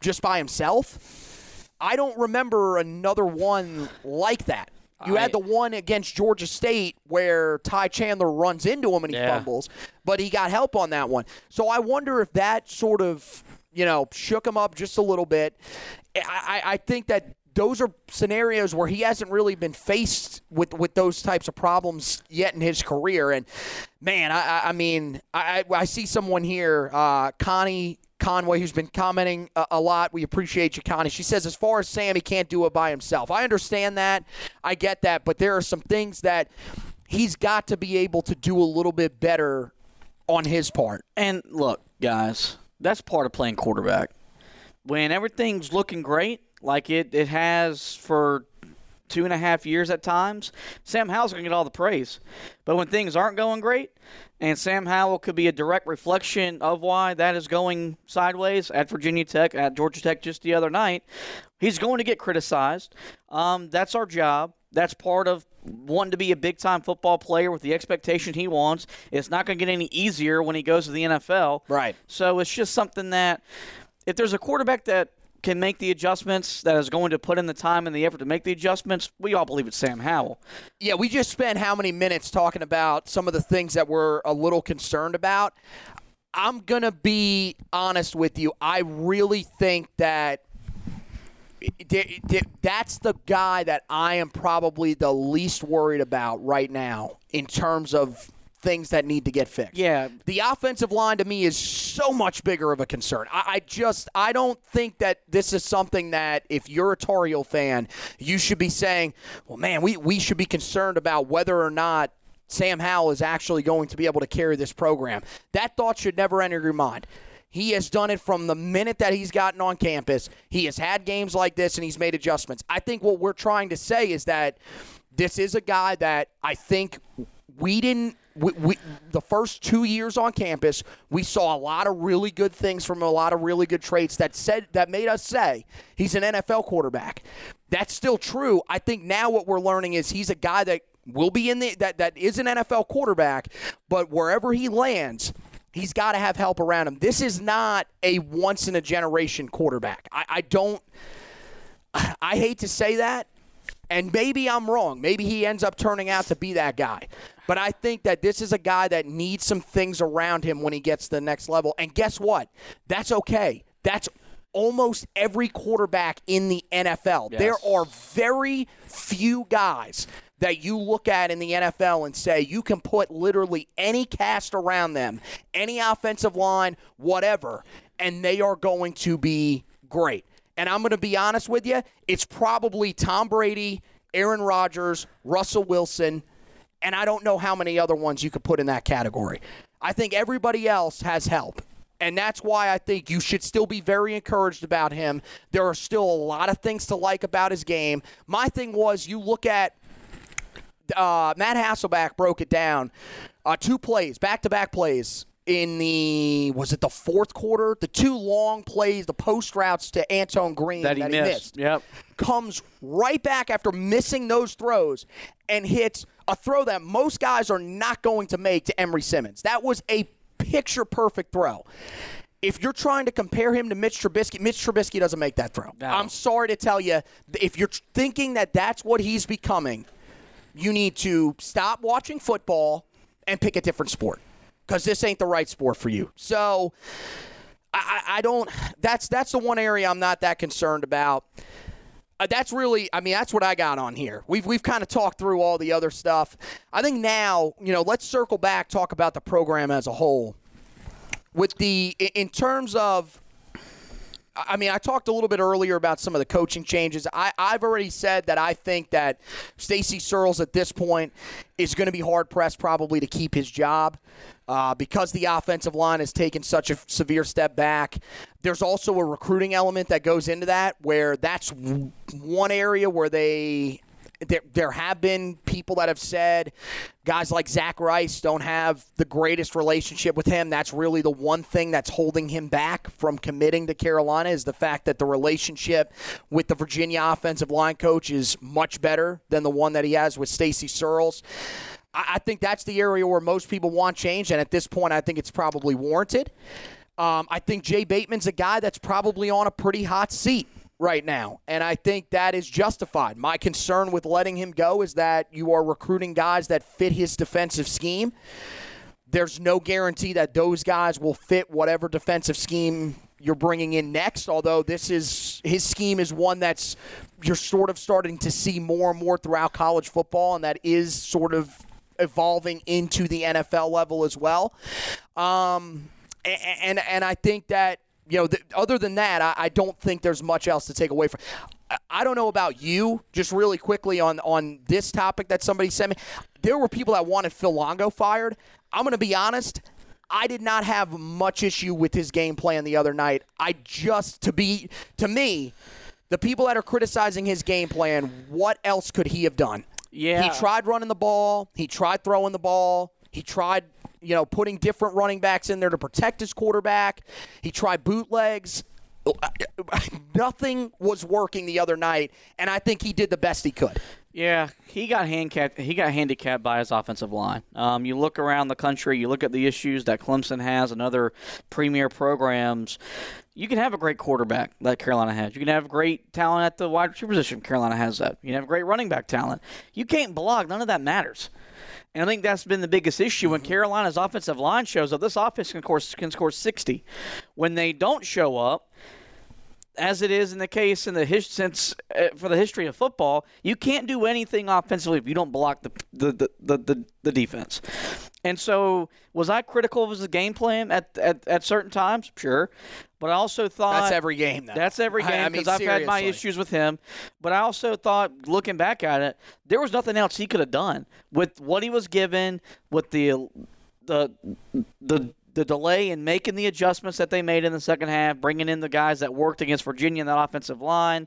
just by himself? I don't remember another one like that. You I- had the one against Georgia State where Ty Chandler runs into him and he Yeah. fumbles, but he got help on that one. So I wonder if that sort of, you know, shook him up just a little bit. I, I, I think that those are scenarios where he hasn't really been faced with, with those types of problems yet in his career. And man, I, I- mean, I, I I see someone here, uh, Connie Conway, who's been commenting a, a lot. We appreciate you, Connie. She says, as far as Sam, he can't do it by himself. I understand that. I get that. But there are some things that he's got to be able to do a little bit better on his part. And look, guys, that's part of playing quarterback. When everything's looking great, like it, it has for two and a half years at times, Sam Howell's going to get all the praise. But when things aren't going great, and Sam Howell could be a direct reflection of why that is going sideways at Virginia Tech, at Georgia Tech just the other night, he's going to get criticized. Um, that's our job. That's part of wanting to be a big time football player with the expectation he wants. It's not going to get any easier when he goes to the NFL. Right. So it's just something that if there's a quarterback that can make the adjustments, that is going to put in the time and the effort to make the adjustments, we all believe it's Sam Howell. Yeah, we just spent how many minutes talking about some of the things that we're a little concerned about. I'm going to be honest with you. I really think that that's the guy that I am probably the least worried about right now in terms of things that need to get fixed. Yeah. The offensive line to me is so much bigger of a concern. I, I just I don't think that this is something that if you're a Tar Heel fan, you should be saying, Well man, we, we should be concerned about whether or not Sam Howell is actually going to be able to carry this program. That thought should never enter your mind. He has done it from the minute that he's gotten on campus. He has had games like this and he's made adjustments. I think what we're trying to say is that this is a guy that I think we didn't we, we, the first two years on campus, we saw a lot of really good things from a lot of really good traits that said that made us say he's an NFL quarterback. That's still true. I think now what we're learning is he's a guy that will be in the that that is an NFL quarterback, but wherever he lands, he's got to have help around him. This is not a once in a generation quarterback. I, I don't. I hate to say that, and maybe I'm wrong. Maybe he ends up turning out to be that guy. But I think that this is a guy that needs some things around him when he gets to the next level. And guess what? That's okay. That's almost every quarterback in the NFL. There are very few guys that you look at in the NFL and say you can put literally any cast around them, any offensive line, whatever, and they are going to be great. And I'm going to be honest with you, it's probably Tom Brady, Aaron Rodgers, Russell Wilson, and I don't know how many other ones you could put in that category. I think everybody else has help. And that's why I think you should still be very encouraged about him. There are still a lot of things to like about his game. My thing was you look at uh, Matt Hasselbeck broke it down. Uh, two plays, back to back plays in the was it the fourth quarter? The two long plays, the post routes to Antoine Green That he missed. Yep. comes right back after missing those throws and hits a throw that most guys are not going to make to Emery Simmons. That was a picture perfect throw. If you're trying to compare him to Mitch Trubisky, Mitch Trubisky doesn't make that throw. No. I'm sorry to tell you, if you're thinking that that's what he's becoming, you need to stop watching football and pick a different sport because this ain't the right sport for you. So I, I I don't. That's that's the one area I'm not that concerned about. Uh, that's really, I mean, that's what I got on here. We've we've kind of talked through all the other stuff. I think now, you know, let's circle back, talk about the program as a whole. With the in- terms of I mean, I talked a little bit earlier about some of the coaching changes. I, I've already said that I think that Stacy Searels at this point is going to be hard pressed probably to keep his job uh, because the offensive line has taken such a severe step back. There's also a recruiting element that goes into that where that's one area where they there, there have been people that have said guys like Zach Rice don't have the greatest relationship with him. That's really the one thing that's holding him back from committing to Carolina is the fact that the relationship with the Virginia offensive line coach is much better than the one that he has with Stacy Searels. I, I think that's the area where most people want change, and at this point, I think it's probably warranted. Um, I think Jay Bateman's a guy that's probably on a pretty hot seat right now. And I think that is justified. My concern with letting him go is that you are recruiting guys that fit his defensive scheme. There's no guarantee that those guys will fit whatever defensive scheme you're bringing in next. Although this is his scheme is one that's you're sort of starting to see more and more throughout college football, and that is sort of evolving into the NFL level as well. Um, and, and and I think that you know, th- other than that, I, I, don't think there's much else to take away from. I, I don't know about you. Just really quickly on on this topic that somebody sent me, there were people that wanted Phil Longo fired. I'm going to be honest. I did not have much issue with his game plan the other night. I just to be to me, the people that are criticizing his game plan, what else could he have done? Yeah. He tried running the ball, he tried throwing the ball, he tried you know, putting different running backs in there to protect his quarterback. He tried bootlegs. Nothing was working the other night, and I think he did the best he could. Yeah, he got handicapped. He got handicapped by his offensive line. Um, you look around the country, you look at the issues that Clemson has and other premier programs. You can have a great quarterback that Carolina has. You can have great talent at the wide receiver position. Carolina has that. You can have great running back talent. You can't block. None of that matters. And I think that's been the biggest issue when Carolina's offensive line shows up. This offense can score, can score 60. When they don't show up, as it is in the case in the his, since uh, for the history of football, you can't do anything offensively if you don't block the the, the, the, the, the defense. And so, was I critical of his game plan at, at, at certain times? Sure. But I also thought that's every game. Though. That's every game because I mean, I've had my issues with him. But I also thought, looking back at it, there was nothing else he could have done with what he was given, with the the the the delay in making the adjustments that they made in the second half, bringing in the guys that worked against Virginia in that offensive line.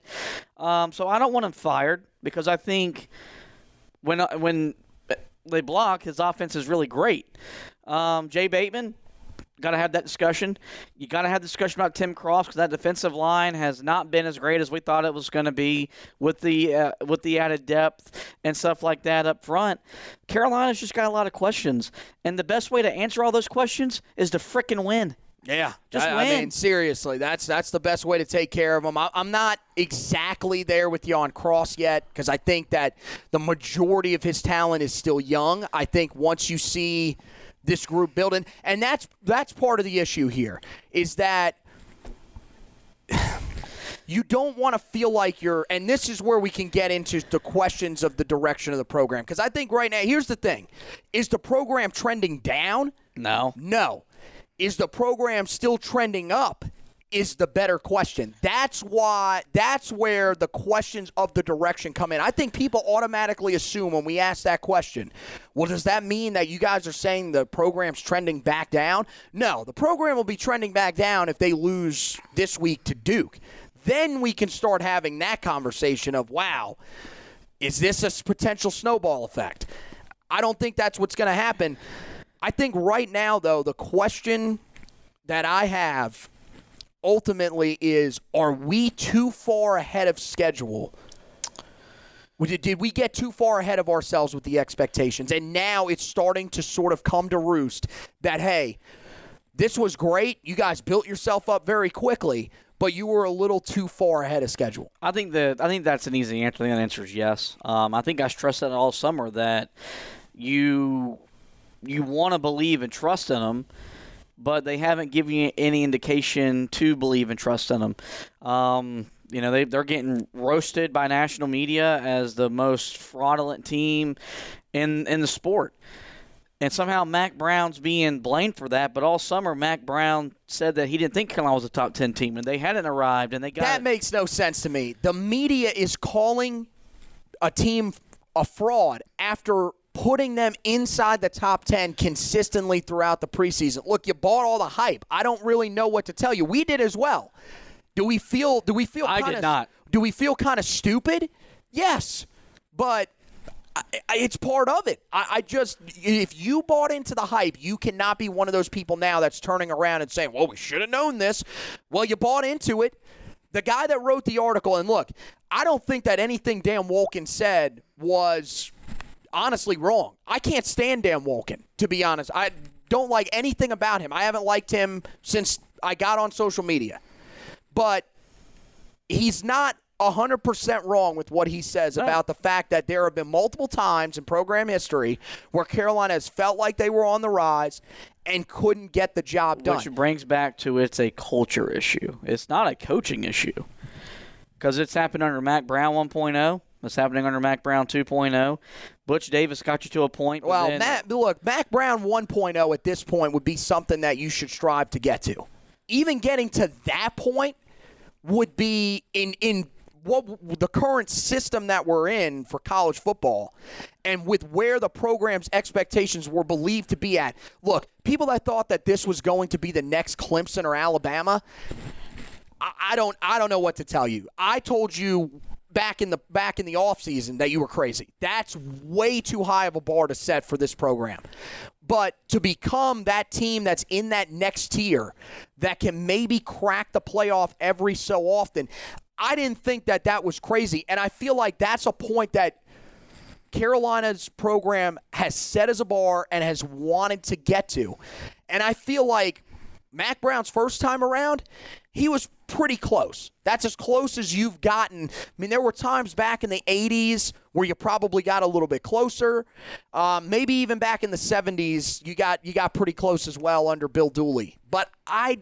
Um, so I don't want him fired because I think when when they block, his offense is really great. Um, Jay Bateman, got to have that discussion. You got to have the discussion about Tim Cross because that defensive line has not been as great as we thought it was going to be with the uh, with the added depth and stuff like that up front. Carolina's just got a lot of questions, and the best way to answer all those questions is to fricking win. Yeah, just I, win. I mean, seriously, that's that's the best way to take care of them. I, I'm not exactly there with you on Cross yet because I think that the majority of his talent is still young. I think once you see this group building, and that's that's part of the issue here is that you don't want to feel like you're and this is where we can get into the questions of the direction of the program because i think right now here's the thing is the program trending down no no is the program still trending up is the better question. That's why that's where the questions of the direction come in. I think people automatically assume when we ask that question, well, does that mean that you guys are saying the program's trending back down? No, the program will be trending back down if they lose this week to Duke. Then we can start having that conversation of, wow, is this a potential snowball effect? I don't think that's what's going to happen. I think right now, though, the question that I have ultimately is are we too far ahead of schedule? Did we get too far ahead of ourselves with the expectations? And now it's starting to sort of come to roost that, hey, this was great. You guys built yourself up very quickly, but you were a little too far ahead of schedule. I think that I think that's an easy answer. I think that answer is yes. Um, I think I stressed that all summer that you you want to believe and trust in them but they haven't given you any indication to believe and trust in them. Um, you know, they, they're getting roasted by national media as the most fraudulent team in, in the sport. And somehow Mack Brown's being blamed for that. But all summer, Mack Brown said that he didn't think Carolina was a top 10 team, and they hadn't arrived, and they got That it. makes no sense to me. The media is calling a team a fraud after putting them inside the top 10 consistently throughout the preseason. Look, you bought all the hype. I don't really know what to tell you. We did as well. Do we feel do we feel I kinda, did not. Do we feel kind of stupid? Yes. But I, I, it's part of it. I, I just, if you bought into the hype, you cannot be one of those people now that's turning around and saying, well, we should have known this. Well, you bought into it. The guy that wrote the article, and look, I don't think that anything Dan Wolken said was honestly wrong. I can't stand Dan Wolken, to be honest. I don't like anything about him. I haven't liked him since I got on social media. But he's not 100% wrong with what he says about the fact that there have been multiple times in program history where Carolina has felt like they were on the rise and couldn't get the job done. Which brings back to it's a culture issue. It's not a coaching issue. Because it's happened under Mack Brown 1.0. It's happening under Mack Brown 2.0. Butch Davis got you to a point. well, then- Matt, look, Mack Brown 1.0 at this point would be something that you should strive to get to. Even getting to that point would be in in what the current system that we're in for college football and with where the program's expectations were believed to be at. Look, people that thought that this was going to be the next Clemson or Alabama, I, I don't I don't know what to tell you. I told you back in the back in the offseason that you were crazy. That's way too high of a bar to set for this program. But to become that team that's in that next tier that can maybe crack the playoff every so often, I didn't think that that was crazy. And I feel like that's a point that Carolina's program has set as a bar and has wanted to get to. And I feel like Mack Brown's first time around, he was pretty close. That's as close as you've gotten. I mean, there were times back in the 80s where you probably got a little bit closer. Um, maybe even back in the 70s, you got you got pretty close as well under Bill Dooley. But I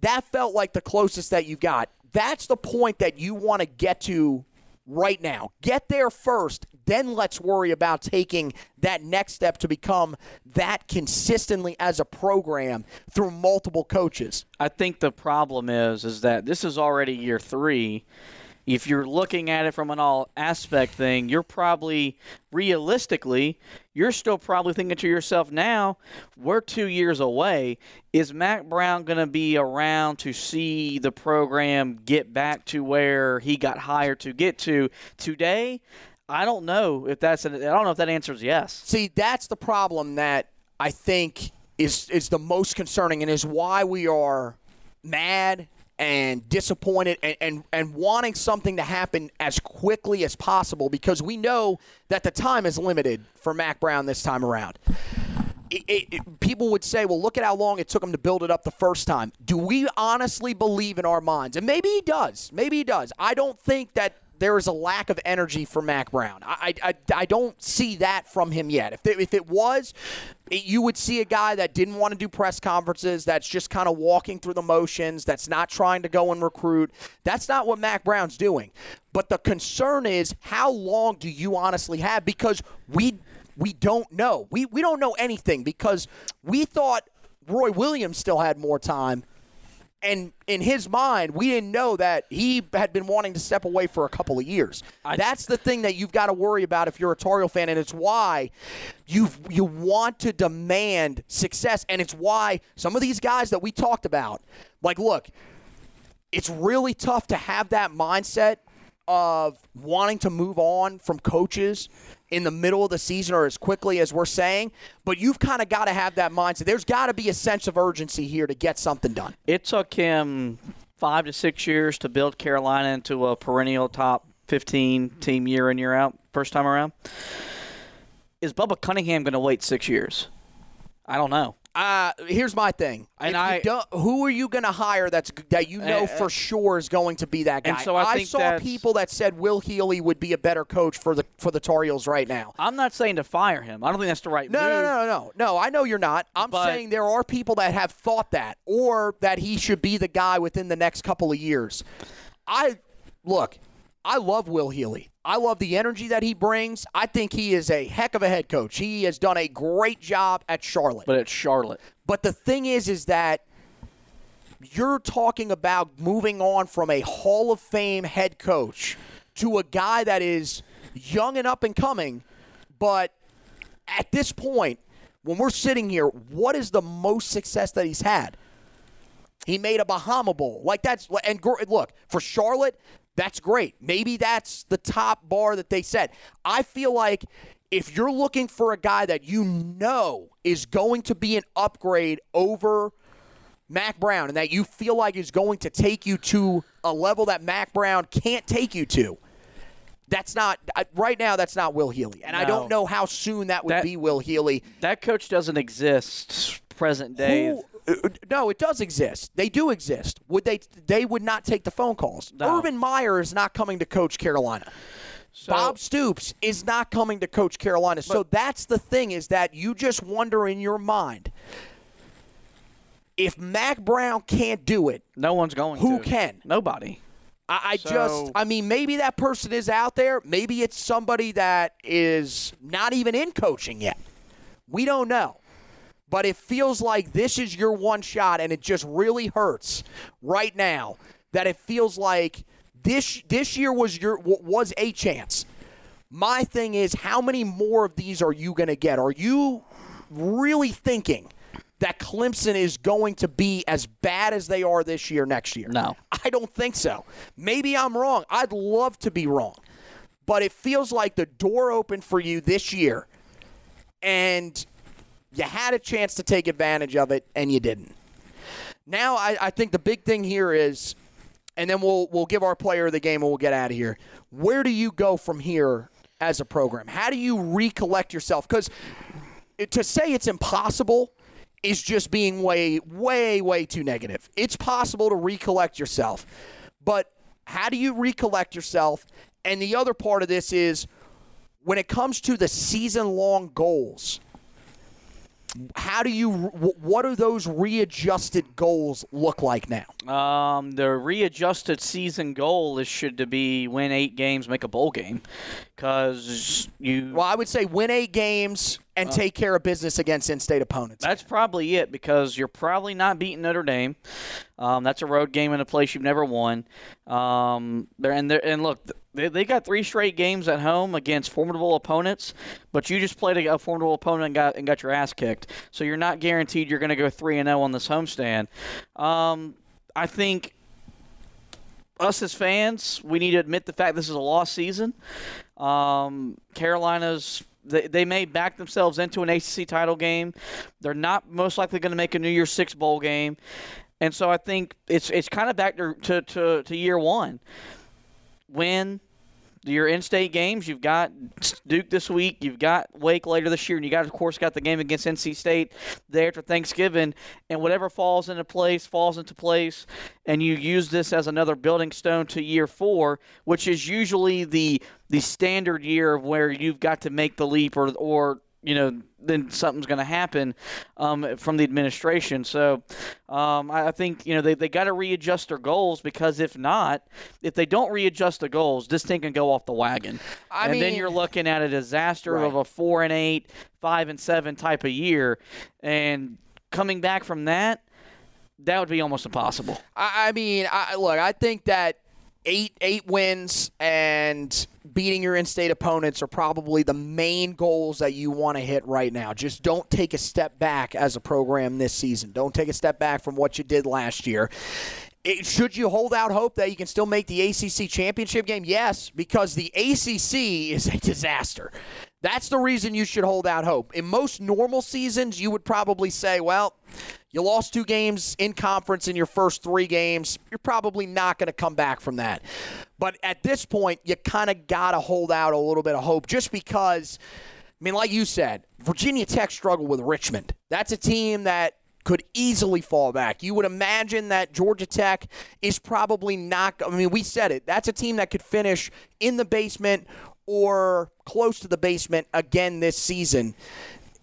that felt like the closest that you got. That's the point that you want to get to right now. Get there first, then let's worry about taking that next step to become that consistently as a program through multiple coaches. I think the problem is is that this is already year three. If you're looking at it from an all aspect thing, you're probably realistically, you're still probably thinking to yourself now, we're two years away. Is Mack Brown going to be around to see the program get back to where he got hired to get to today? I don't know if that's an, I don't know if that answers yes. See, that's the problem that I think is is the most concerning and is why we are mad and disappointed and, and, and wanting something to happen as quickly as possible because we know that the time is limited for Mack Brown this time around. It, it, it- people would say, well, look at how long it took him to build it up the first time. Do we honestly believe in our minds? And maybe he does. Maybe he does. I don't think that there is a lack of energy for Mack Brown. I, I, I, don't see that from him yet. If, if it was, you would see a guy that didn't want to do press conferences, that's just kind of walking through the motions, that's not trying to go and recruit. That's not what Mack Brown's doing. But the concern is, how long do you honestly have? Because we we don't know. We we don't know anything because we thought Roy Williams still had more time. And in his mind, we didn't know that he had been wanting to step away for a couple of years. That's the thing that you've got to worry about if you're a Tar Heel fan, and it's why you you want to demand success, and it's why some of these guys that we talked about, like, look, it's really tough to have that mindset of wanting to move on from coaches in the middle of the season or as quickly as we're saying, but you've kind of got to have that mindset. There's got to be a sense of urgency here to get something done. It took him five to six years to build Carolina into a perennial top 15 team year in, year out, first time around. Is Bubba Cunningham going to wait six years? I don't know. Uh, here's my thing. And If you I- don't- who are you going to hire that's that you know Uh, for sure is going to be that guy? and so I think saw people that said Will Healy would be a better coach for the for the Tar Heels right now. I'm not saying to fire him. I don't think that's the right No, move. no, no, no, no, no. I know you're not. I'm But- saying there are people that have thought that, or that he should be the guy within the next couple of years. I look. I love Will Healy. I love the energy that he brings. I think he is a heck of a head coach. He has done a great job at Charlotte. But it's Charlotte. But the thing is, is that you're talking about moving on from a Hall of Fame head coach to a guy that is young and up and coming. But at this point, when we're sitting here, what is the most success that he's had? He made a Bahama Bowl. Like that's and look for Charlotte, that's great. Maybe that's the top bar that they set. I feel like if you're looking for a guy that you know is going to be an upgrade over Mack Brown and that you feel like is going to take you to a level that Mack Brown can't take you to. That's not right now. That's not Will Healy, and I don't know how soon that would That- be Will Healy. That coach doesn't exist present day. Who, No, it does exist. They do exist. Would they? They would not take the phone calls. No. Urban Meyer is not coming to coach Carolina. So, Bob Stoops is not coming to coach Carolina. so that's the thing is that you just wonder in your mind if Mack Brown can't do it, no one's going who to. can? Nobody. I, I So- just, I mean, maybe that person is out there. Maybe it's somebody that is not even in coaching yet. We don't know. But it feels like this is your one shot, and it just really hurts right now that it feels like this this year was your was a chance. My thing is, how many more of these are you going to get? Are you really thinking that Clemson is going to be as bad as they are this year next year? No. I don't think so. Maybe I'm wrong. I'd love to be wrong. But it feels like the door opened for you this year, and you had a chance to take advantage of it, and you didn't. Now, I, I think the big thing here is, and then we'll we'll give our player the game and we'll get out of here. Where do you go from here as a program? How do you recollect yourself? Because to say it's impossible is just being way, way, way too negative. It's possible to recollect yourself, but how do you recollect yourself? And the other part of this is when it comes to the season long goals. How do you? What do those readjusted goals look like now? Um, the readjusted season goal is should to be win eight games, make a bowl game, because you. Well, I would say win eight games and take care of business against in-state opponents. That's probably it because you're probably not beating Notre Dame. Um, that's a road game in a place you've never won. Um, there and there and look, they, they got three straight games at home against formidable opponents, but you just played a, a formidable opponent and got and got your ass kicked. So you're not guaranteed you're going to go three and zero on this homestand. Um, I think us as fans, we need to admit the fact this is a lost season. Um, Carolina's they, they may back themselves into an ACC title game. They're not most likely going to make a New Year's Six bowl game, and so I think it's it's kind of back to to, to, to year one. Win your in-state games. You've got Duke this week. You've got Wake later this year, and you got, of course, got the game against NC State there after Thanksgiving. And whatever falls into place falls into place, and you use this as another building stone to year four, which is usually the the standard year of where you've got to make the leap or or you know, then something's going to happen um, from the administration. So um, I I think, you know, they, they got to readjust their goals because if not, if they don't readjust the goals, this thing can go off the wagon. I and then you're looking at a disaster Right. of a four and eight, five and seven type of year. And coming back from that, that would be almost impossible. I, I mean, I, look, I think that eight eight wins and beating your in-state opponents are probably the main goals that you want to hit right now. Just don't take a step back as a program this season. Don't take a step back from what you did last year. It, should you hold out hope that you can still make the ACC championship game? Yes, because the ACC is a disaster. That's the reason you should hold out hope. In most normal seasons, you would probably say, well, you lost two games in conference in your first three games. You're probably not going to come back from that. But at this point, you kind of got to hold out a little bit of hope just because, I mean, like you said, Virginia Tech struggled with Richmond. That's a team that could easily fall back. You would imagine that Georgia Tech is probably not. I mean, we said it. That's a team that could finish in the basement or close to the basement again this season.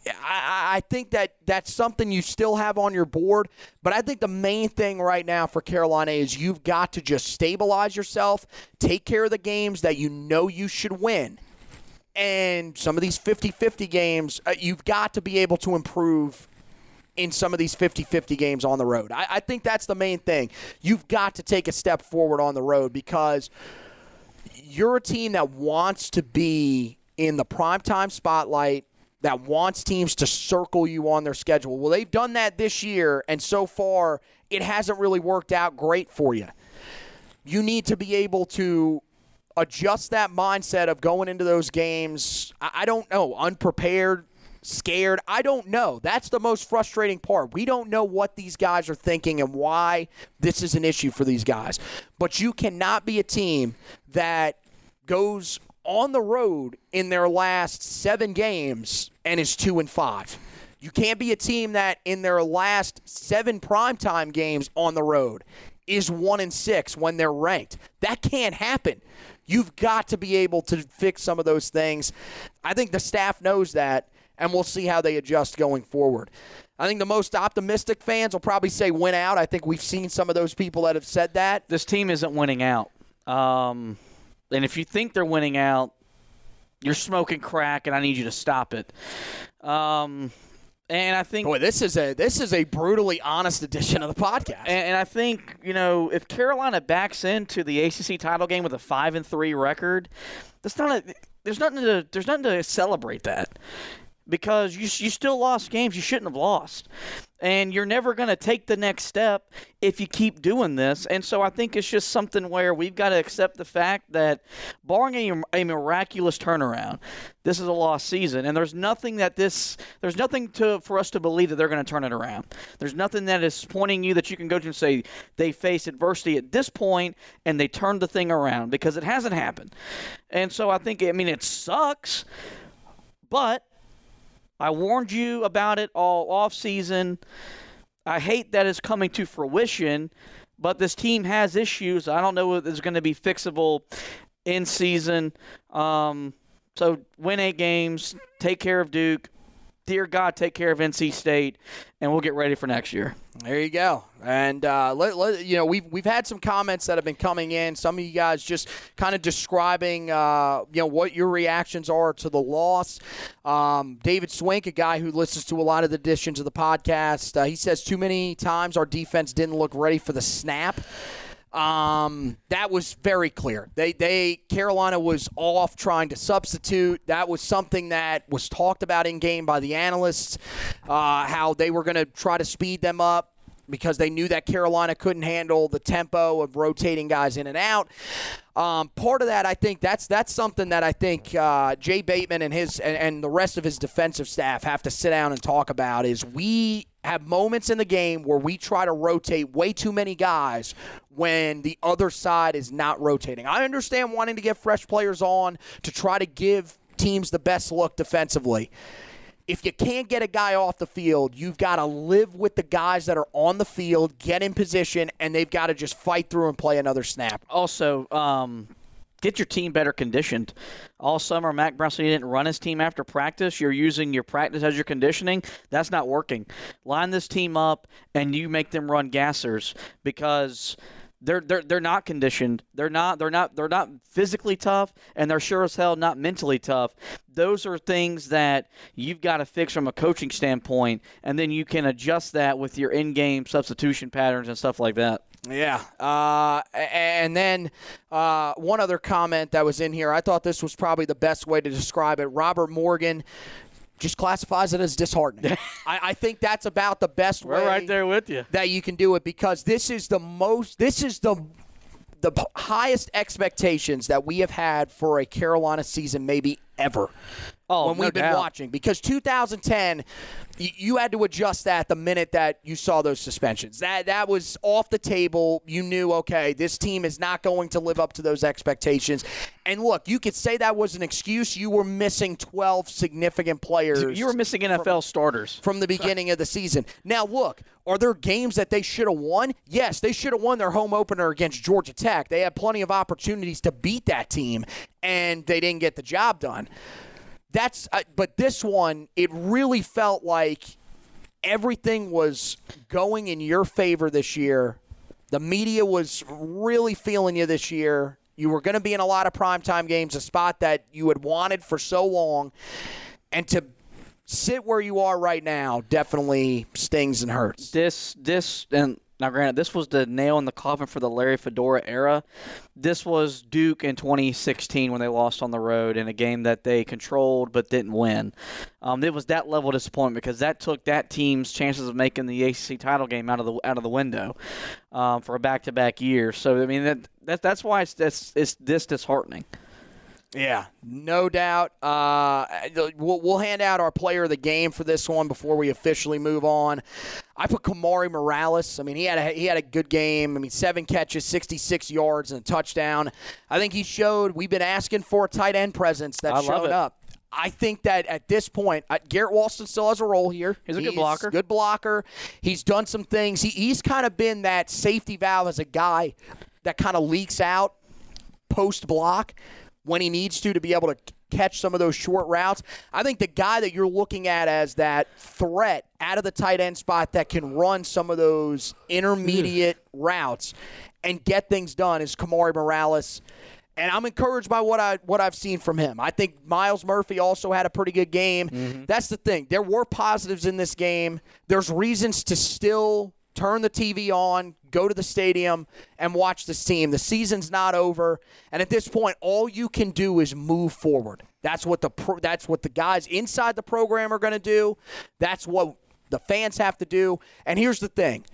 I, I think that that's something you still have on your board, but I think the main thing right now for Carolina is you've got to just stabilize yourself, take care of the games that you know you should win. And some of these 50 50 games, uh, you've got to be able to improve in some of these 50 50 games on the road. I, I think that's the main thing. You've got to take a step forward on the road because you're a team that wants to be in the primetime spotlight, that wants teams to circle you on their schedule. Well, they've done that this year, and so far, it hasn't really worked out great for you. You need to be able to adjust that mindset of going into those games. I, don't know, unprepared, scared. I don't know. That's the most frustrating part. We don't know what these guys are thinking and why this is an issue for these guys. But you cannot be a team that goes on the road in their last seven games and is two and five. You can't be a team that in their last seven primetime games on the road is one and six when they're ranked. That can't happen. You've got to be able to fix some of those things. I think the staff knows that, and we'll see how they adjust going forward. I think the most optimistic fans will probably say win out. I think we've seen some of those people that have said that. This team isn't winning out. Um, and if you think they're winning out, you're smoking crack, and I need you to stop it. Um, and I think Boy, this is a this is a brutally honest edition of the podcast. And, and I think you know if Carolina backs into the ACC title game with a five and three record, that's not a. There's nothing to there's nothing to celebrate that because you you still lost games you shouldn't have lost. And you're never going to take the next step if you keep doing this. And so I think it's just something where we've got to accept the fact that, barring a, a miraculous turnaround, this is a lost season. And there's nothing that this, there's nothing to for us to believe that they're going to turn it around. There's nothing that is pointing you that you can go to and say they face adversity at this point and they turned the thing around because it hasn't happened. And so I think, I mean, it sucks, but I warned you about it all off season. I hate that it's coming to fruition, but this team has issues. I don't know if it's going to be fixable in season. Um, so win eight games, take care of Duke. Dear God, take care of NC State, and we'll get ready for next year. There you go. And uh, let, let, you know we've we've had some comments that have been coming in. Some of you guys just kind of describing uh, you know what your reactions are to the loss. Um, David Swink, a guy who listens to a lot of the editions of the podcast, uh, he says too many times our defense didn't look ready for the snap. Um, that was very clear. They they Carolina was off trying to substitute. That was something that was talked about in game by the analysts. Uh, how they were going to try to speed them up because they knew that Carolina couldn't handle the tempo of rotating guys in and out. Um, part of that, I think that's that's something that I think uh, Jay Bateman and his and, and the rest of his defensive staff have to sit down and talk about. Is we have moments in the game where we try to rotate way too many guys when the other side is not rotating. I understand wanting to get fresh players on to try to give teams the best look defensively if you can't get a guy off the field, you've got to live with the guys that are on the field, get in position, and they've got to just fight through and play another snap. Also, um, get your team better conditioned. All summer, said he didn't run his team after practice. You're using your practice as your conditioning. That's not working. Line this team up, and you make them run gassers because – they're they're they're not conditioned. They're not they're not they're not physically tough, and they're sure as hell not mentally tough. Those are things that you've got to fix from a coaching standpoint, and then you can adjust that with your in-game substitution patterns and stuff like that. Yeah. Uh, and then uh, one other comment that was in here, I thought this was probably the best way to describe it. Robert Morgan just classifies it as disheartening. I, I, think that's about the best We're way right there with you. that you can do it because this is the most this is the the highest expectations that we have had for a Carolina season maybe ever. Oh, when no we've been doubt. watching because 2010 y- you had to adjust that the minute that you saw those suspensions. That that was off the table. You knew okay, this team is not going to live up to those expectations. And look, you could say that was an excuse. You were missing 12 significant players. You were missing NFL starters. from the beginning of the season. Now, look, are there games that they should have won? Yes, they should have won their home opener against Georgia Tech. They had plenty of opportunities to beat that team, and they didn't get the job done. That's, uh, but this one, it really felt like everything was going in your favor this year. The media was really feeling you this year. You were going to be in a lot of primetime games, a spot that you had wanted for so long. And to sit where you are right now definitely stings and hurts. This this and now granted this was the nail in the coffin for the Larry Fedora era. This was Duke in 2016 when they lost on the road in a game that they controlled but didn't win. Um, it was that level of disappointment because that took that team's chances of making the ACC title game out of the out of the window um, for a back to back year. So I mean that, that that's why it's, it's it's this disheartening. Yeah, no doubt. Uh, we'll, we'll hand out our player of the game for this one before we officially move on. I put Kamari Morales. I mean, he had a, he had a good game. I mean, seven catches, 66 yards, and a touchdown. I think he showed. We've been asking for a tight end presence that showed it. up. I think that at this point, uh, Garrett Walston still has a role here. He's a good blocker. Good blocker. He's done some things. He, he's kind of been that safety valve as a guy that kind of leaks out post block when he needs to to be able to catch some of those short routes. I think the guy that you're looking at as that threat out of the tight end spot that can run some of those intermediate mm. routes and get things done is Kamari Morales. And I'm encouraged by what I what I've seen from him. I think Myles Murphy also had a pretty good game. Mm-hmm. That's the thing. There were positives in this game. There's reasons to still turn the TV on, go to the stadium, and watch this team. The season's not over, and at this point, all you can do is move forward. That's what the pro, that's what the guys inside the program are going to do. That's what the fans have to do. And here's the thing: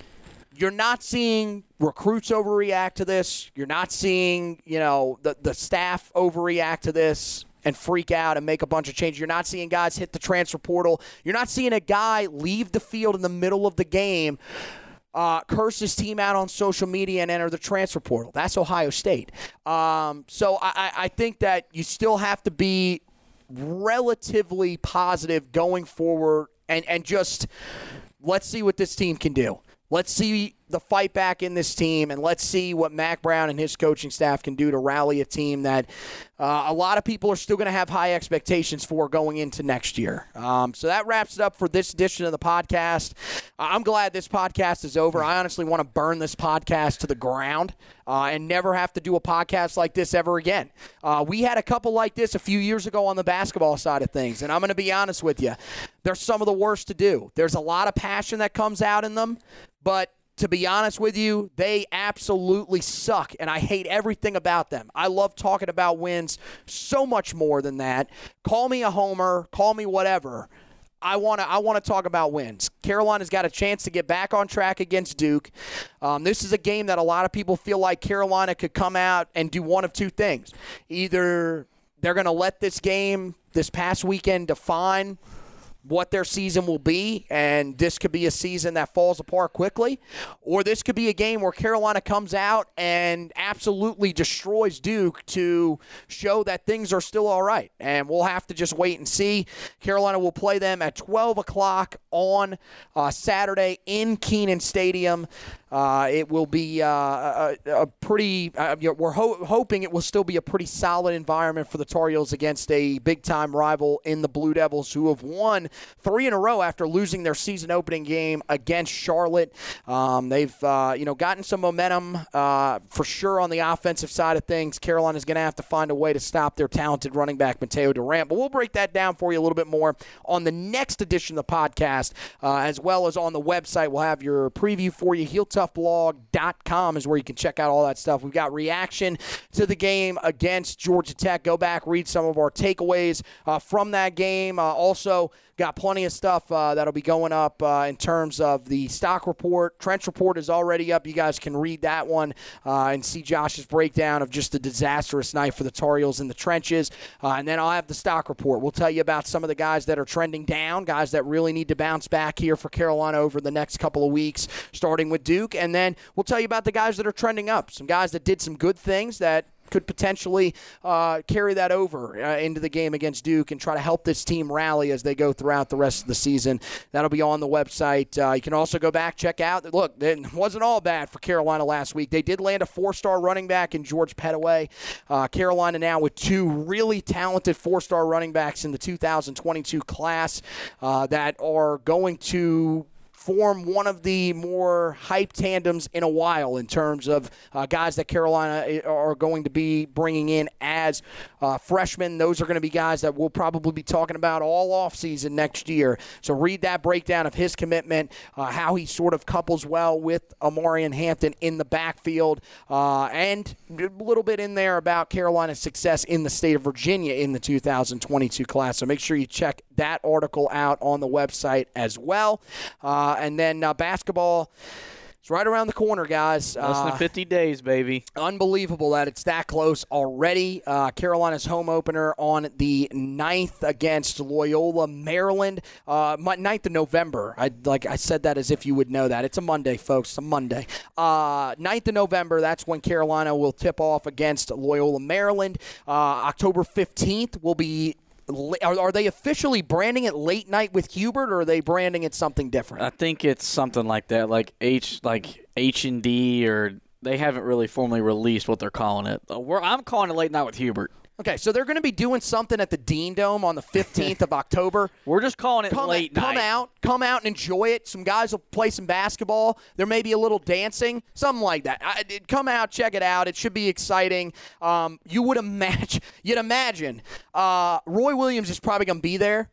you're not seeing recruits overreact to this. You're not seeing, you know, the, the staff overreact to this and freak out and make a bunch of changes. You're not seeing guys hit the transfer portal. You're not seeing a guy leave the field in the middle of the game, uh, curse his team out on social media and enter the transfer portal. That's Ohio State. Um, so I, I think that you still have to be relatively positive going forward and, and just let's see what this team can do. Let's see the fight back in this team, and let's see what Mack Brown and his coaching staff can do to rally a team that uh, a lot of people are still going to have high expectations for going into next year. Um, so that wraps it up for this edition of the podcast. I'm glad this podcast is over. I honestly want to burn this podcast to the ground uh, and never have to do a podcast like this ever again. Uh, we had a couple like this a few years ago on the basketball side of things, and I'm going to be honest with you. They're some of the worst to do. There's a lot of passion that comes out in them, but to be honest with you, they absolutely suck, and I hate everything about them. I love talking about wins so much more than that. Call me a homer, call me whatever. I want to I want to talk about wins. Carolina's got a chance to get back on track against Duke. Um, this is a game that a lot of people feel like Carolina could come out and do one of two things. Either they're going to let this game this past weekend define what their season will be, and this could be a season that falls apart quickly, or this could be a game where Carolina comes out and absolutely destroys Duke to show that things are still all right. And we'll have to just wait and see. Carolina will play them at 12 o'clock on uh, Saturday in Kenan Stadium. Uh, it will be uh, a, a pretty. Uh, you know, we're ho- hoping it will still be a pretty solid environment for the Tar Heels against a big time rival in the Blue Devils, who have won three in a row after losing their season opening game against Charlotte. Um, they've uh, you know gotten some momentum uh, for sure on the offensive side of things. Carolina's going to have to find a way to stop their talented running back Mataeo Durant, but we'll break that down for you a little bit more on the next edition of the podcast, uh, as well as on the website. We'll have your preview for you. Heel toughblog.com is where you can check out all that stuff. We've got reaction to the game against Georgia Tech. Go back, read some of our takeaways uh, from that game. Uh, also, got plenty of stuff uh, that'll be going up uh, in terms of the stock report. Trench report is already up. You guys can read that one uh, and see Josh's breakdown of just a disastrous night for the Tar Heels in the trenches. Uh, and then I'll have the stock report. We'll tell you about some of the guys that are trending down, guys that really need to bounce back here for Carolina over the next couple of weeks, starting with Duke. And then we'll tell you about the guys that are trending up, some guys that did some good things that could potentially uh, carry that over uh, into the game against Duke and try to help this team rally as they go throughout the rest of the season. That'll be on the website. Uh, you can also go back, check out. Look, it wasn't all bad for Carolina last week. They did land a four star running back in George Pettaway. Uh, Carolina now with two really talented four star running backs in the 2022 class uh, that are going to form one of the more hype tandems in a while in terms of uh, guys that Carolina are going to be bringing in as uh, freshmen. Those are going to be guys that we'll probably be talking about all offseason next year. So read that breakdown of his commitment, uh, how he sort of couples well with Omarion Hampton in the backfield, uh, and a little bit in there about Carolina's success in the state of Virginia in the 2022 class. So make sure you check that article out on the website as well. Uh, and then uh, basketball. It's right around the corner, guys. Less than Uh, 50 days, baby. unbelievable that it's that close already. Uh, Carolina's home opener on the 9th against Loyola, Maryland. Uh, 9th of November. I like I said that as if you would know that. It's a Monday, folks. It's a Monday. Uh, 9th of November. That's when Carolina will tip off against Loyola, Maryland. Uh, October 15th will be Are, are they officially branding it late night with Hubert, or are they branding it something different? I think it's something like that, like H, like H and D, or they haven't really formally released what they're calling it. Uh, we're, I'm calling it late night with Hubert. Okay, so they're going to be doing something at the Dean Dome on the 15th of October. We're just calling it come late night. Come out, come out and enjoy it. Some guys will play some basketball. There may be a little dancing, something like that. I, it, come out, check it out. It should be exciting. Um, you would imagine, you'd imagine, uh, Roy Williams is probably going to be there.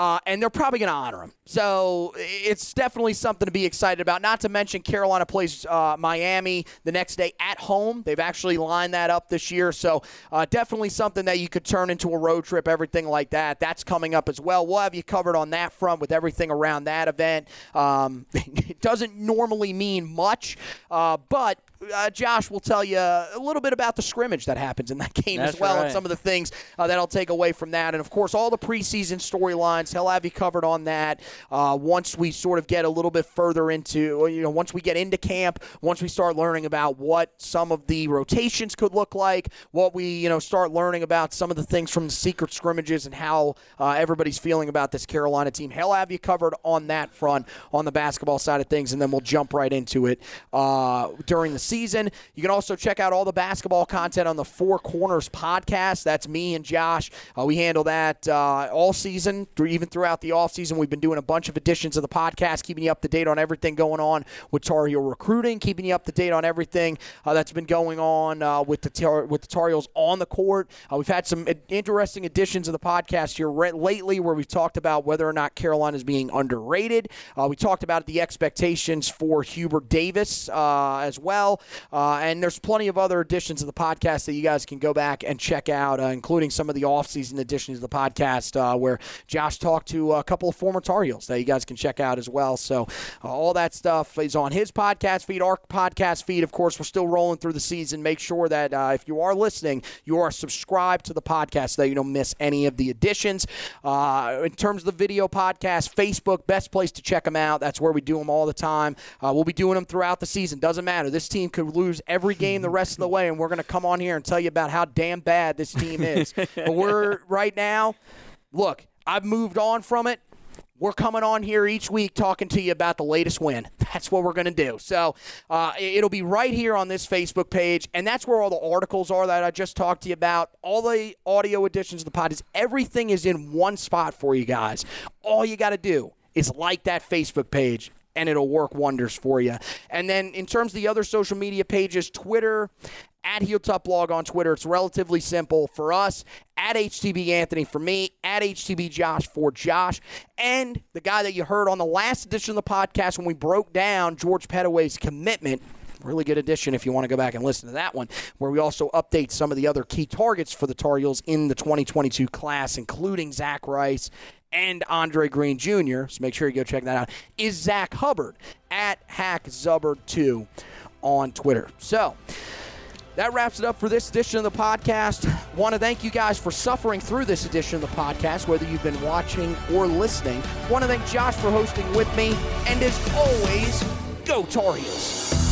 Uh, and they're probably going to honor him. So it's definitely something to be excited about. Not to mention, Carolina plays uh, Miami the next day at home. They've actually lined that up this year. So uh, definitely something that you could turn into a road trip, everything like that. That's coming up as well. We'll have you covered on that front with everything around that event. Um, it doesn't normally mean much, uh, but uh, Josh will tell you a little bit about the scrimmage that happens in that game That's as well, right. and some of the things uh, that I'll take away from that. And of course, all the preseason storylines. He'll have you covered on that uh, once we sort of get a little bit further into, you know, once we get into camp, once we start learning about what some of the rotations could look like, what we, you know, start learning about some of the things from the secret scrimmages and how uh, everybody's feeling about this Carolina team. He'll have you covered on that front, on the basketball side of things, and then we'll jump right into it uh, during the season. You can also check out all the basketball content on the Four Corners podcast. That's me and Josh. Uh, we handle that uh, all season, even throughout the offseason. We've been doing a bunch of editions of the podcast, keeping you up to date on everything going on with Tar Heel recruiting, keeping you up to date on everything uh, that's been going on uh, with the Tar- with the Tar Heels on the court. Uh, we've had some interesting editions of the podcast here re- lately, where we've talked about whether or not Carolina is being underrated. Uh, we talked about the expectations for Hubert Davis as well, uh, and there's plenty of other editions of the podcast that you guys can go back and check out, uh, including some of the off-season editions of the podcast where Josh talked to a couple of former Tar Heels that you guys can check out as well. So uh, all that stuff is on his podcast feed, our podcast feed. Of course, we're still rolling through the season. Make sure that uh, if you are listening, you are subscribed to the podcast so that you don't miss any of the editions. Uh, in terms of the video podcast, Facebook, best place to check them out. That's where we do them all the time. Uh, we'll be doing them throughout the season. Doesn't matter. This team could lose every game the rest of the way, and we're going to come on here and tell you about how damn bad this team is. but we're right now, look, I've moved on from it we're coming on here each week talking to you about the latest win. That's what we're going to do. So uh, it'll be right here on this Facebook page, and that's where all the articles are that I just talked to you about. All the audio editions of the pod is everything is in one spot for you guys. All you got to do is like that Facebook page and it'll work wonders for you. And then in terms of the other social media pages, Twitter, at Heel Tough Blog on Twitter. It's relatively simple for us. At HTB Anthony for me. At HTB Josh for Josh. And the guy that you heard on the last edition of the podcast when we broke down George Pettaway's commitment really good edition if you want to go back and listen to that one, where we also update some of the other key targets for the Tar Heels in the 2022 class, including Zach Rice and Andre Green Jr. So make sure you go check that out. Is Zach Hubbard at HackZubbard2 on Twitter. So that wraps it up for this edition of the podcast. Want to thank you guys for suffering through this edition of the podcast, whether you've been watching or listening. Want to thank Josh for hosting with me. And as always, go Tar Heels.